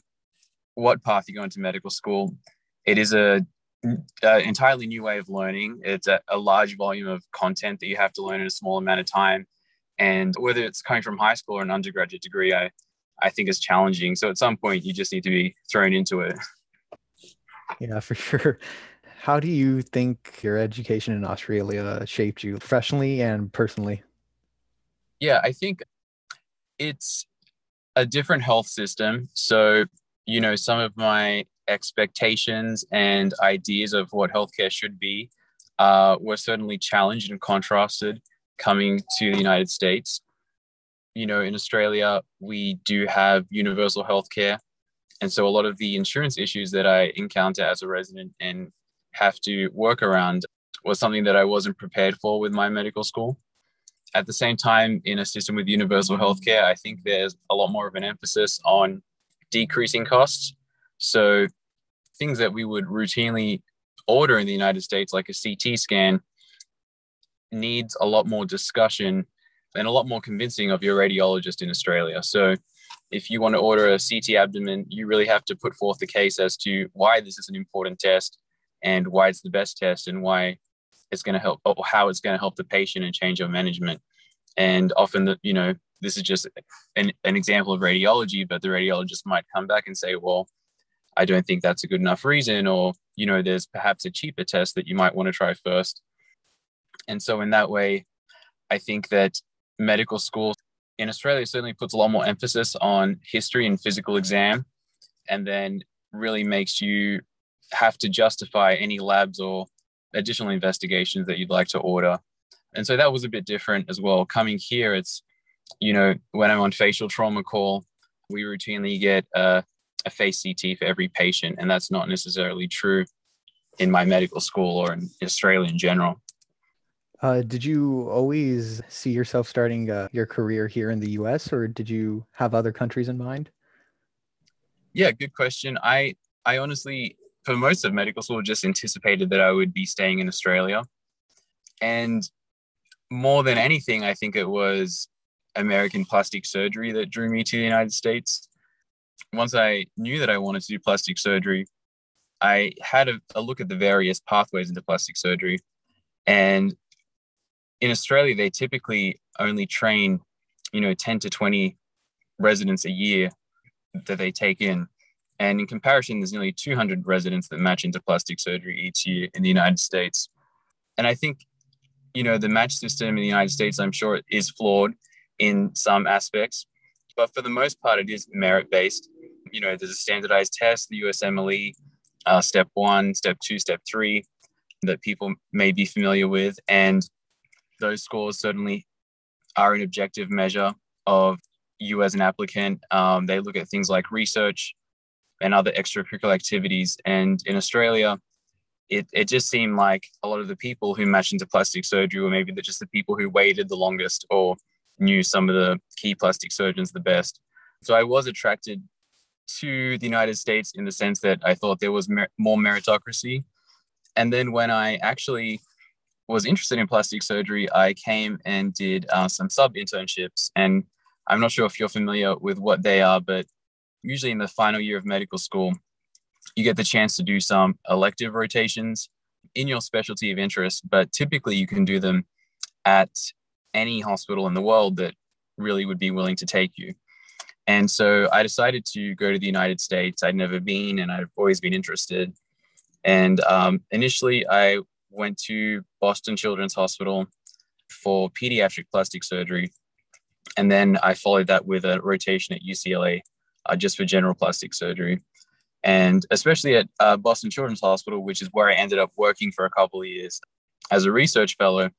Speaker 7: what path you go into medical school, it is a, a entirely new way of learning. It's a, a large volume of content that you have to learn in a small amount of time. And whether it's coming from high school or an undergraduate degree, I, I think is challenging. So at some point, you just need to be thrown into it.
Speaker 6: Yeah, for sure. How do you think your education in Australia shaped you professionally and personally?
Speaker 7: Yeah, I think it's a different health system. So, you know, some of my expectations and ideas of what healthcare should be uh, were certainly challenged and contrasted coming to the United States. You know, in Australia, we do have universal healthcare. And so a lot of the insurance issues that I encounter as a resident and have to work around was something that I wasn't prepared for with my medical school. At the same time, in a system with universal healthcare, I think there's a lot more of an emphasis on decreasing costs. So things that we would routinely order in the United States, like a CT scan, needs a lot more discussion and a lot more convincing of your radiologist in Australia. So if you want to order a CT abdomen, you really have to put forth the case as to why this is an important test and why it's the best test and why it's going to help or how it's going to help the patient and change your management. And often the, you know, this is just an, an example of radiology, but the radiologist might come back and say, well, I don't think that's a good enough reason, or, you know, there's perhaps a cheaper test that you might want to try first. And so in that way, I think that medical school in Australia certainly puts a lot more emphasis on history and physical exam, and then really makes you have to justify any labs or additional investigations that you'd like to order. And so that was a bit different as well. Coming here, it's, you know, when I'm on facial trauma call, we routinely get a, a face CT for every patient, and that's not necessarily true in my medical school or in Australia in general.
Speaker 6: Uh, did you always see yourself starting uh, your career here in the U.S., or did you have other countries in mind?
Speaker 7: Yeah, good question. I I honestly, for most of medical school, just anticipated that I would be staying in Australia, and more than anything, I think it was American plastic surgery that drew me to the United States. Once I knew that I wanted to do plastic surgery, I had a, a look at the various pathways into plastic surgery, and in Australia, they typically only train, you know, 10 to 20 residents a year that they take in. And in comparison, there's nearly 200 residents that match into plastic surgery each year in the United States. And I think, you know, the match system in the United States, I'm sure, is flawed in some aspects. But for the most part, it is merit based. You know, there's a standardized test, the USMLE, uh, step one, step two, step three, that people may be familiar with. And those scores certainly are an objective measure of you as an applicant. Um, they look at things like research and other extracurricular activities. And in Australia, it, it just seemed like a lot of the people who matched into plastic surgery were maybe just the people who waited the longest or knew some of the key plastic surgeons the best. So I was attracted to the United States in the sense that I thought there was mer- more meritocracy. And then when I actually was interested in plastic surgery, I came and did uh, some sub internships. And I'm not sure if you're familiar with what they are, but usually in the final year of medical school, you get the chance to do some elective rotations in your specialty of interest, but typically you can do them at any hospital in the world that really would be willing to take you. And so I decided to go to the United States. I'd never been, and I've always been interested. And um, initially, I went to Boston Children's Hospital for pediatric plastic surgery. And then I followed that with a rotation at UCLA uh, just for general plastic surgery. And especially at uh, Boston Children's Hospital, which is where I ended up working for a couple of years as a research fellow,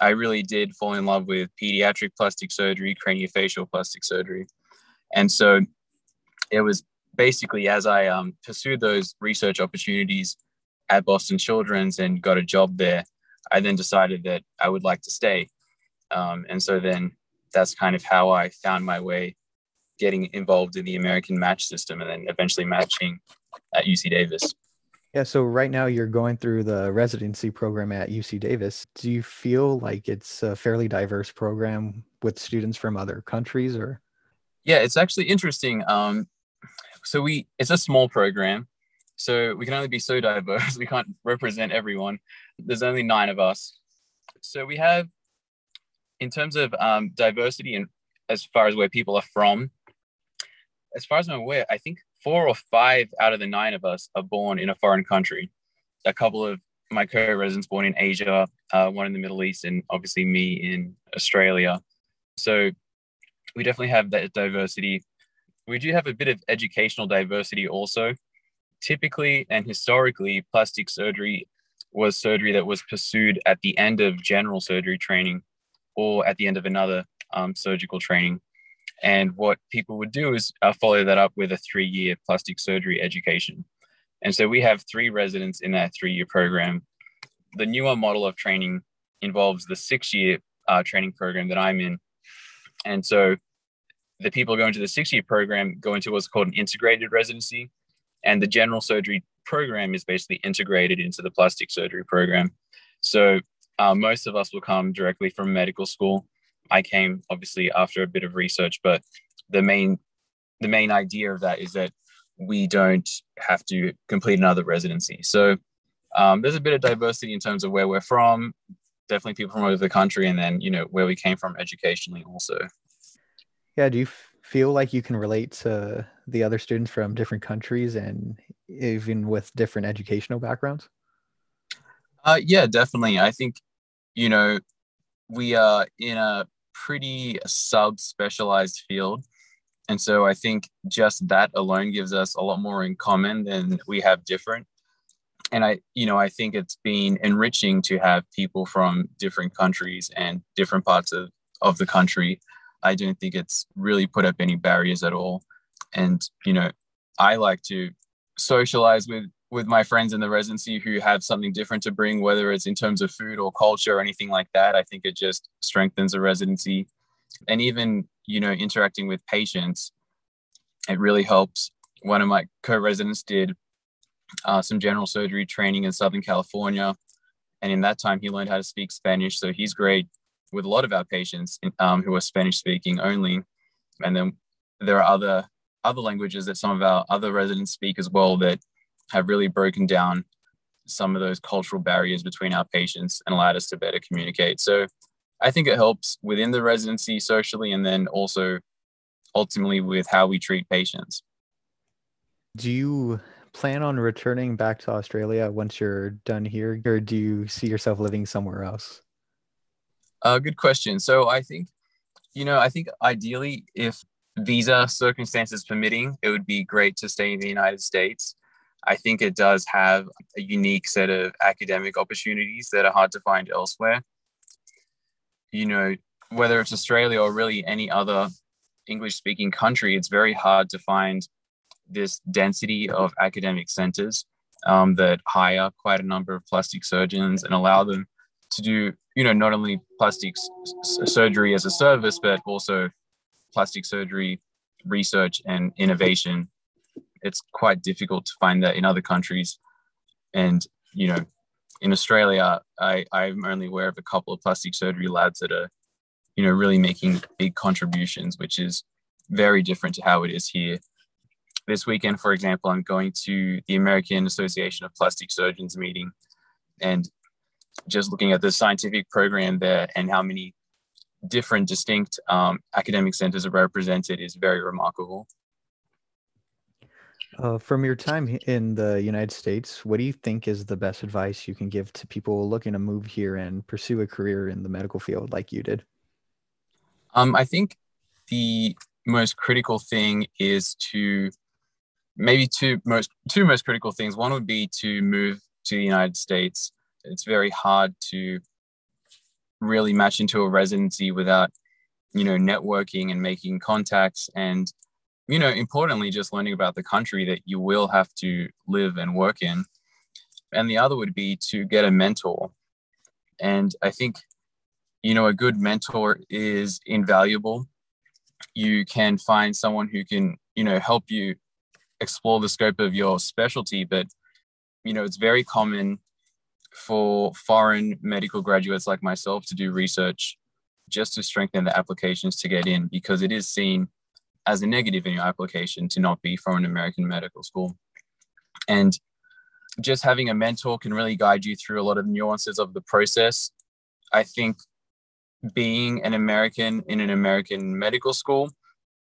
Speaker 7: I really did fall in love with pediatric plastic surgery, craniofacial plastic surgery. And so it was basically as I um, pursued those research opportunities at Boston Children's and got a job there, I then decided that I would like to stay. Um, and so then that's kind of how I found my way getting involved in the American match system and then eventually matching at UC Davis.
Speaker 6: Yeah, so right now you're going through the residency program at UC Davis. Do you feel like it's a fairly diverse program with students from other countries or?
Speaker 7: Yeah, it's actually interesting. Um, so we it's a small program, so we can only be so diverse. We can't represent everyone. There's only nine of us, so we have, in terms of um, diversity and as far as where people are from, as far as I'm aware, I think four or five out of the nine of us are born in a foreign country. A couple of my co-residents born in Asia, uh, one in the Middle East, and obviously me in Australia. So we definitely have that diversity. We do have a bit of educational diversity also. Typically and historically, plastic surgery was surgery that was pursued at the end of general surgery training or at the end of another um, surgical training. And what people would do is uh, follow that up with a three year plastic surgery education. And so we have three residents in that three year program. The newer model of training involves the six year uh, training program that I'm in. And so the people going to the six year program go into what's called an integrated residency. And the general surgery program is basically integrated into the plastic surgery program. So uh, most of us will come directly from medical school I came obviously after a bit of research, but the main the main idea of that is that we don't have to complete another residency. So um, there's a bit of diversity in terms of where we're from, definitely people from over the country, and then you know where we came from educationally also.
Speaker 6: Yeah, do you feel like you can relate to the other students from different countries and even with different educational backgrounds?
Speaker 7: Uh, yeah, definitely. I think you know we are in a pretty sub specialized field. And so I think just that alone gives us a lot more in common than we have different. And I, you know, I think it's been enriching to have people from different countries and different parts of, of the country. I don't think it's really put up any barriers at all. And, you know, I like to socialize with with my friends in the residency who have something different to bring, whether it's in terms of food or culture or anything like that. I think it just strengthens a residency. And even, you know, interacting with patients, it really helps. One of my co residents did uh, some general surgery training in Southern California. And in that time, he learned how to speak Spanish. So he's great with a lot of our patients um, who are Spanish speaking only. And then there are other other languages that some of our other residents speak as well that have really broken down some of those cultural barriers between our patients and allowed us to better communicate. So I think it helps within the residency socially and then also ultimately with how we treat patients.
Speaker 6: Do you plan on returning back to Australia once you're done here, or do you see yourself living somewhere else?
Speaker 7: Uh, good question. So I think, you know, I think ideally, if visa circumstances permitting, it would be great to stay in the United States. I think it does have a unique set of academic opportunities that are hard to find elsewhere. You know, whether it's Australia or really any other English speaking country, it's very hard to find this density of academic centers um, that hire quite a number of plastic surgeons and allow them to do, you know, not only plastic surgery as a service, but also plastic surgery research and innovation it's quite difficult to find that in other countries. And, you know, in Australia, I, I'm only aware of a couple of plastic surgery labs that are, you know, really making big contributions, which is very different to how it is here. This weekend, for example, I'm going to the American Association of Plastic Surgeons meeting and just looking at the scientific program there and how many different distinct um, academic centers are represented is very remarkable.
Speaker 6: Uh, from your time in the United States, what do you think is the best advice you can give to people looking to move here and pursue a career in the medical field like you did?
Speaker 7: Um, I think the most critical thing is to maybe two most two most critical things. One would be to move to the United States. It's very hard to really match into a residency without you know networking and making contacts and you know, importantly, just learning about the country that you will have to live and work in. And the other would be to get a mentor. And I think, you know, a good mentor is invaluable. You can find someone who can, you know, help you explore the scope of your specialty. But, you know, it's very common for foreign medical graduates like myself to do research just to strengthen the applications to get in because it is seen as a negative in your application to not be from an American medical school. And just having a mentor can really guide you through a lot of nuances of the process. I think being an American in an American medical school,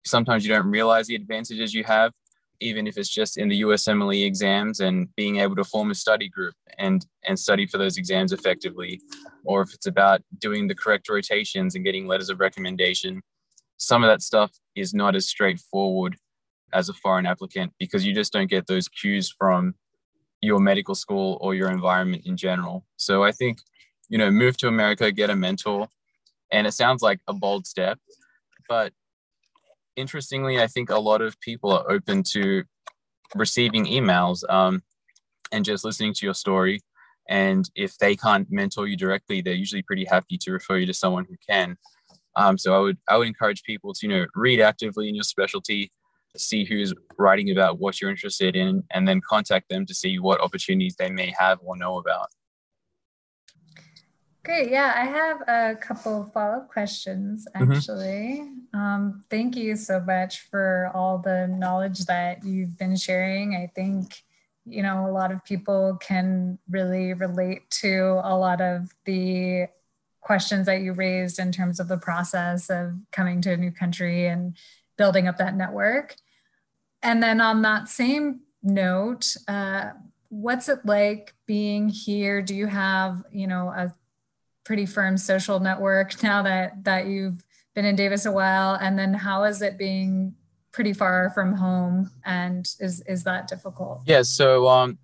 Speaker 7: sometimes you don't realize the advantages you have, even if it's just in the USMLE exams and being able to form a study group and and study for those exams effectively, or if it's about doing the correct rotations and getting letters of recommendation. Some of that stuff is not as straightforward as a foreign applicant because you just don't get those cues from your medical school or your environment in general. So I think, you know, move to America, get a mentor. And it sounds like a bold step, but interestingly, I think a lot of people are open to receiving emails um, and just listening to your story. And if they can't mentor you directly, they're usually pretty happy to refer you to someone who can. Um, so I would I would encourage people to you know read actively in your specialty, see who's writing about what you're interested in, and then contact them to see what opportunities they may have or know about.
Speaker 2: Great. Yeah, I have a couple follow up questions mm-hmm. actually. Mm-hmm. Um, thank you so much for all the knowledge that you've been sharing. I think, you know, a lot of people can really relate to a lot of the questions that you raised in terms of the process of coming to a new country and building up that network. And then on that same note, uh, what's it like being here? Do you have, you know, a pretty firm social network now that that you've been in Davis a while? And then how is it being pretty far from home? And is is that difficult?
Speaker 7: Yeah. So um,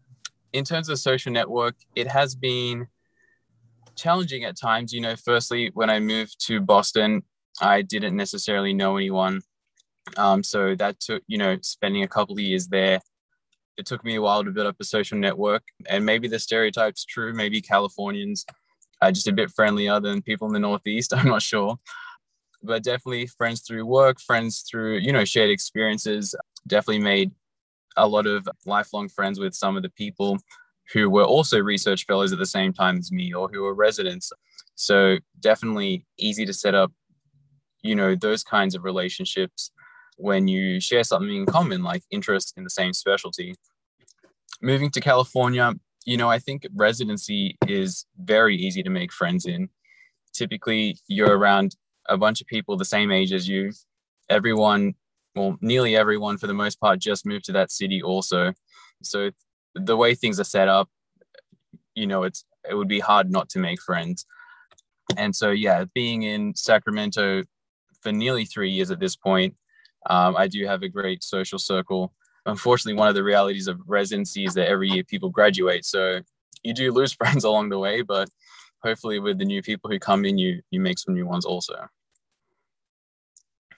Speaker 7: in terms of social network, it has been challenging at times. You know, firstly, when I moved to Boston, I didn't necessarily know anyone. Um, so that took, you know, spending a couple of years there, it took me a while to build up a social network. And maybe the stereotype's true. Maybe Californians are just a bit friendlier than people in the Northeast. I'm not sure. But definitely friends through work, friends through, you know, shared experiences. Definitely made a lot of lifelong friends with some of the people who were also research fellows at the same time as me or who were residents. So definitely easy to set up, you know, those kinds of relationships when you share something in common, like interest in the same specialty. Moving to California, you know, I think residency is very easy to make friends in. Typically, you're around a bunch of people the same age as you. Everyone, well, nearly everyone for the most part, just moved to that city also. So the way things are set up, you know, it's it would be hard not to make friends. And so, yeah, being in Sacramento for nearly three years at this point, um, I do have a great social circle. Unfortunately, one of the realities of residency is that every year people graduate, so you do lose friends along the way. But hopefully, with the new people who come in, you you make some new ones also.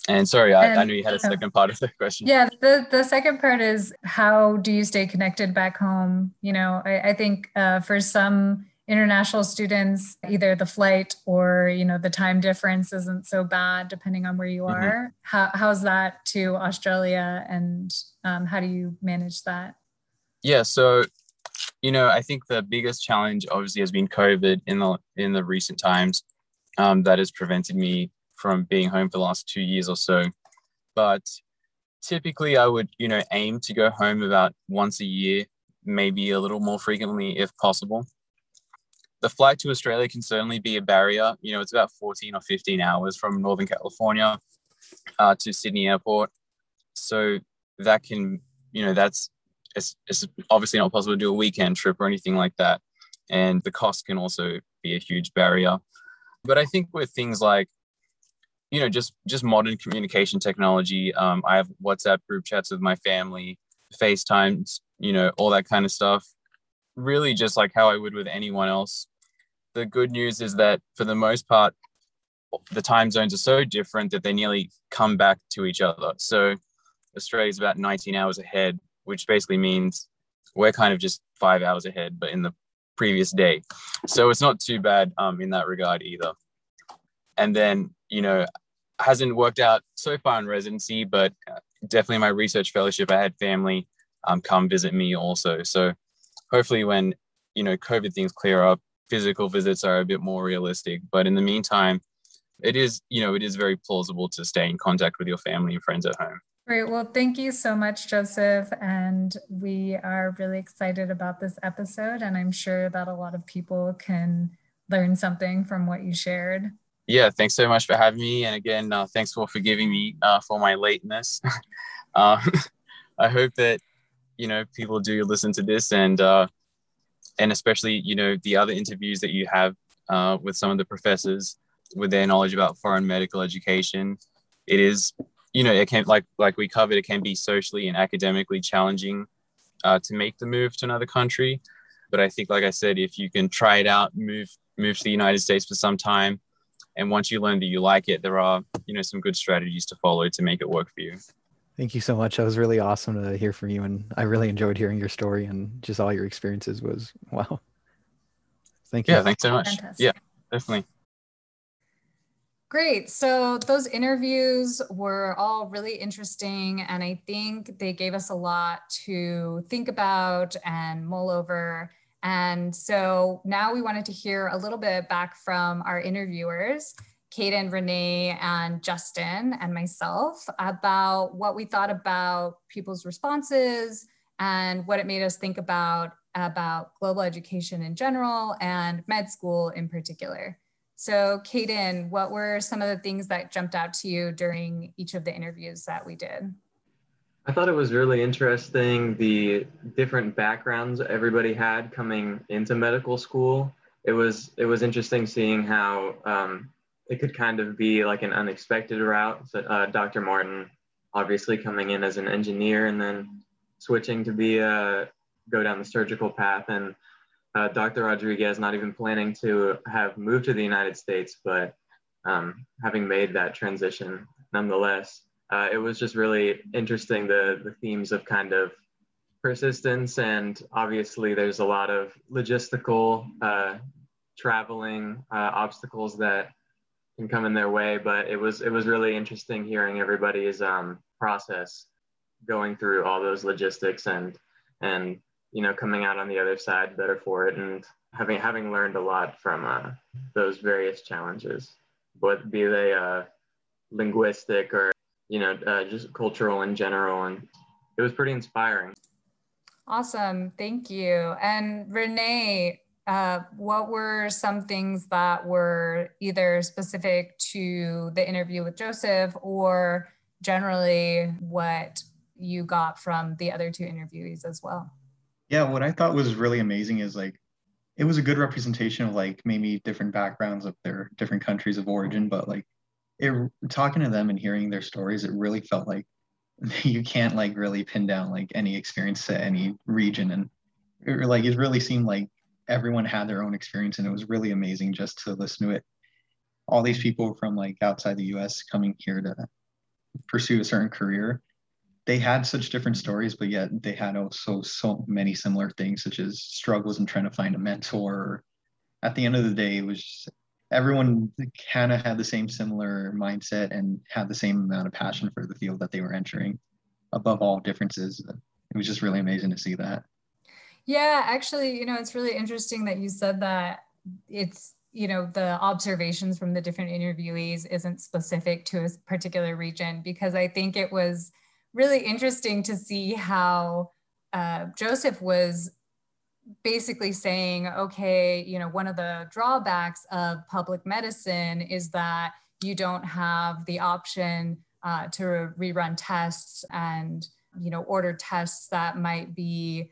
Speaker 7: And sorry, I, and, I knew you had a second part of the question.
Speaker 2: Yeah, the, the second part is how do you stay connected back home? You know, I, I think uh, for some international students, either the flight or, you know, the time difference isn't so bad depending on where you mm-hmm. are. Mm-hmm. How, how's that to Australia and um, how do you manage that?
Speaker 7: Yeah, so you know, I think the biggest challenge obviously has been COVID in the in the recent times. Um, that has prevented me from being home for the last two years or so. But typically, I would, you know, aim to go home about once a year, maybe a little more frequently if possible. The flight to Australia can certainly be a barrier. You know, it's about 14 or 15 hours from Northern California uh, to Sydney Airport. So that can, you know, that's it's, it's obviously not possible to do a weekend trip or anything like that. And the cost can also be a huge barrier. But I think with things like you know just just modern communication technology um, i have whatsapp group chats with my family facetimes you know all that kind of stuff really just like how i would with anyone else the good news is that for the most part the time zones are so different that they nearly come back to each other so australia is about 19 hours ahead which basically means we're kind of just five hours ahead but in the previous day so it's not too bad um, in that regard either and then you know hasn't worked out so far in residency, but uh, definitely my research fellowship. I had family um, come visit me also, so hopefully when you know COVID things clear up, physical visits are a bit more realistic. But in the meantime, it is you know it is very plausible to stay in contact with your family and friends at home.
Speaker 2: Great. Well, thank you so much, Joseph. And we are really excited about this episode. And I'm sure that a lot of people can learn something from what you shared.
Speaker 7: Yeah, thanks so much for having me. And again, uh, thanks for forgiving me uh, for my lateness. uh, I hope that, you know, people do listen to this and, uh, and especially, you know, the other interviews that you have uh, with some of the professors with their knowledge about foreign medical education. It is you know, it can like like we covered, it can be socially and academically challenging uh, to make the move to another country. But I think, like I said, if you can try it out, move move to the United States for some time, and once you learn that you like it, there are you know some good strategies to follow to make it work for you.
Speaker 6: Thank you so much. That was really awesome to hear from you, and I really enjoyed hearing your story and just all your experiences. Was wow. Thank you.
Speaker 7: Yeah, thanks so much. Fantastic. Yeah, definitely.
Speaker 2: Great. So those interviews were all really interesting. And I think they gave us a lot to think about and mull over. And so now we wanted to hear a little bit back from our interviewers, Kaden, Renee, and Justin, and myself about what we thought about people's responses and what it made us think about about global education in general and med school in particular. So, Kaden, what were some of the things that jumped out to you during each of the interviews that we did?
Speaker 8: I thought it was really interesting the different backgrounds everybody had coming into medical school. It was it was interesting seeing how um, it could kind of be like an unexpected route. So, uh, Dr. Martin, obviously coming in as an engineer and then switching to be a go down the surgical path and uh, Dr. Rodriguez not even planning to have moved to the United States, but um, having made that transition nonetheless. Uh, it was just really interesting the, the themes of kind of persistence and obviously there's a lot of logistical uh, traveling uh, obstacles that can come in their way but it was it was really interesting hearing everybody's um, process going through all those logistics and and you know, coming out on the other side better for it and having having learned a lot from uh, those various challenges, but be they uh, linguistic or you know uh, just cultural in general, and it was pretty inspiring.
Speaker 2: Awesome, thank you. And Renee, uh, what were some things that were either specific to the interview with Joseph or generally what you got from the other two interviewees as well?
Speaker 9: Yeah what i thought was really amazing is like it was a good representation of like maybe different backgrounds of their different countries of origin but like it talking to them and hearing their stories it really felt like you can't like really pin down like any experience to any region and it, like it really seemed like everyone had their own experience and it was really amazing just to listen to it. All these people from like outside the us coming here to pursue a certain career they had such different stories, but yet they had also so many similar things, such as struggles in trying to find a mentor. At the end of the day, it was just, everyone kind of had the same similar mindset and had the same amount of passion for the field that they were entering. Above all differences, it was just really amazing to see that.
Speaker 2: Yeah, actually, you know, it's really interesting that you said that it's you know the observations from the different interviewees isn't specific to a particular region because i think it was really interesting to see how uh, Joseph was basically saying, okay, you know, one of the drawbacks of public medicine is that you don't have the option uh, to rerun tests and, you know, order tests that might be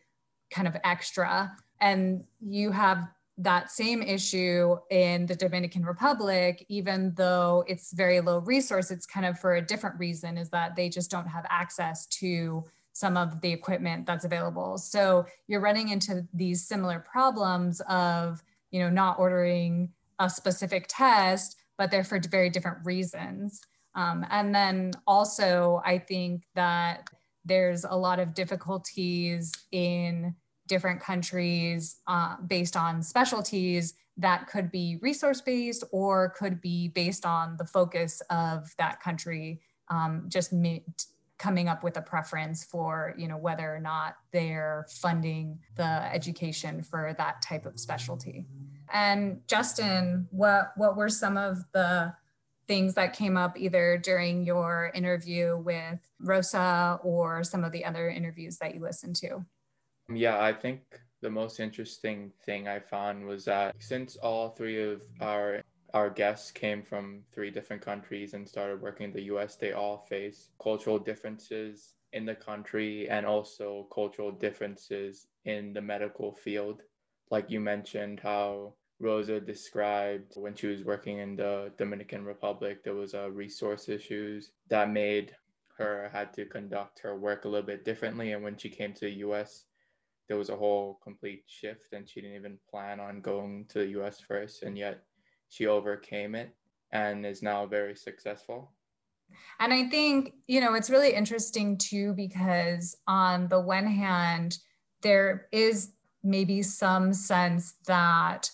Speaker 2: kind of extra. And you have that same issue in the Dominican Republic, even though it's very low resource, it's kind of for a different reason, is that they just don't have access to some of the equipment that's available. So you're running into these similar problems of, you know, not ordering a specific test, but they're for very different reasons. Um, and then also, I think that there's a lot of difficulties in different countries uh, based on specialties that could be resource based or could be based on the focus of that country um, just coming up with a preference for you know whether or not they're funding the education for that type of specialty. And justin what what were some of the things that came up either during your interview with rosa or some of the other interviews that you listened to
Speaker 1: yeah i think the most interesting thing i found was that since all three of our our guests came from three different countries and started working in the US, they all face cultural differences in the country and also cultural differences in the medical field. Like you mentioned, how Rosa described when she was working in the Dominican Republic, there was a resource issues that made her had to conduct her work a little bit differently. And when she came to the US, there was a whole complete shift and she didn't even plan on going to the US first. And yet she overcame it and is now very successful.
Speaker 2: And I think, you know, it's really interesting too, because on the one hand, there is maybe some sense that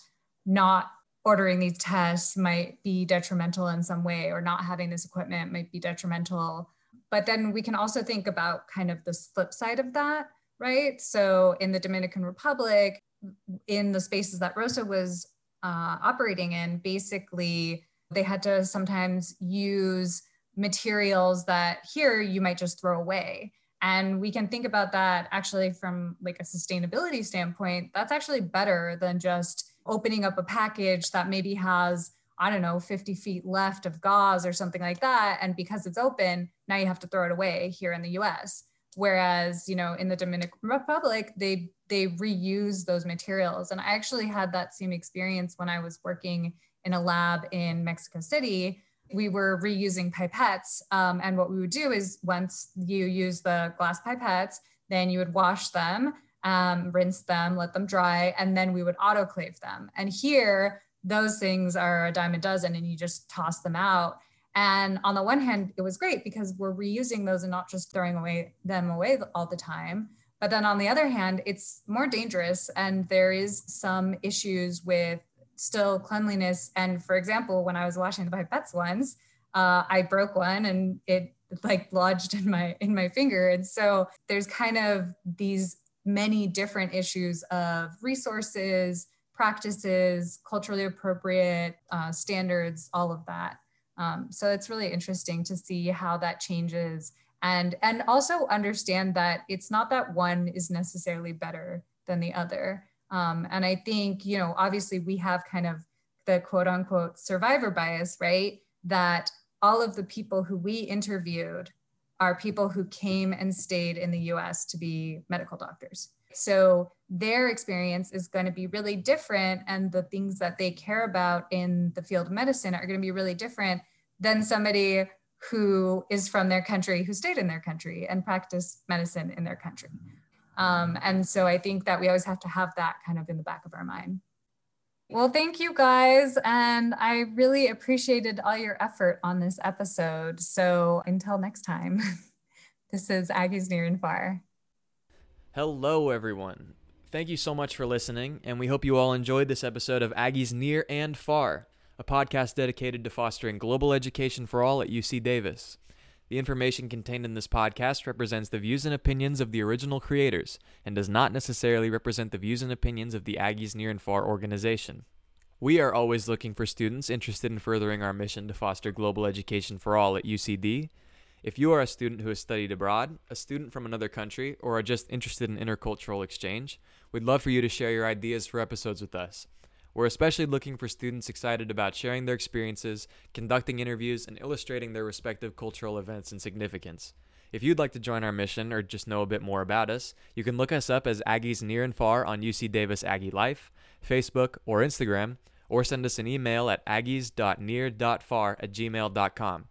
Speaker 2: not ordering these tests might be detrimental in some way, or not having this equipment might be detrimental. But then we can also think about kind of the flip side of that, right? So in the Dominican Republic, in the spaces that Rosa was uh, operating in, basically, they had to sometimes use materials that here you might just throw away. And we can think about that actually from like a sustainability standpoint. That's actually better than just opening up a package that maybe has I don't know, 50 feet left of gauze or something like that. And because it's open, now you have to throw it away here in the US. Whereas, you know, in the Dominican Republic, they they reuse those materials. And I actually had that same experience when I was working in a lab in Mexico City. We were reusing pipettes. Um, and what we would do is once you use the glass pipettes, then you would wash them, um, rinse them, let them dry, and then we would autoclave them. And here, those things are a dime a dozen, and you just toss them out. And on the one hand, it was great because we're reusing those and not just throwing away them away all the time. But then on the other hand, it's more dangerous and there is some issues with still cleanliness. And for example, when I was washing the pipettes once, uh, I broke one and it like lodged in my in my finger. And so there's kind of these many different issues of resources, practices, culturally appropriate uh, standards, all of that. Um, so it's really interesting to see how that changes and and also understand that it's not that one is necessarily better than the other. Um, and i think you know obviously we have kind of the quote unquote survivor bias right? That all of the people who we interviewed are people who came and stayed in the us to be medical doctors so their experience is going to be really different and the things that they care about in the field of medicine are going to be really different than somebody who is from their country, who stayed in their country and practiced medicine in their country. Um, and so I think that we always have to have that kind of in the back of our mind. Well, thank you guys. And I really appreciated all your effort on this episode. So until next time, this is Aggies Near and Far.
Speaker 4: Hello, everyone. Thank you so much for listening, and we hope you all enjoyed this episode of Aggies Near and Far a podcast dedicated to fostering global education for all at UC Davis. The information contained in this podcast represents the views and opinions of the original creators and does not necessarily represent the views and opinions of the Aggies Near and Far organization. We are always looking for students interested in furthering our mission to foster global education for all at UCD. If you are a student who has studied abroad, a student from another country, or are just interested in intercultural exchange, we'd love for you to share your ideas for episodes with us. We're especially looking for students excited about sharing their experiences, conducting interviews, and illustrating their respective cultural events and significance. If you'd like to join our mission or just know a bit more about us, you can look us up as Aggies Near and Far on UC Davis Aggie Life, Facebook, or Instagram, or send us an email at aggies.near.far at gmail.com.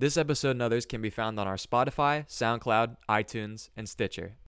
Speaker 4: This episode and others can be found on our Spotify, SoundCloud, iTunes, and Stitcher.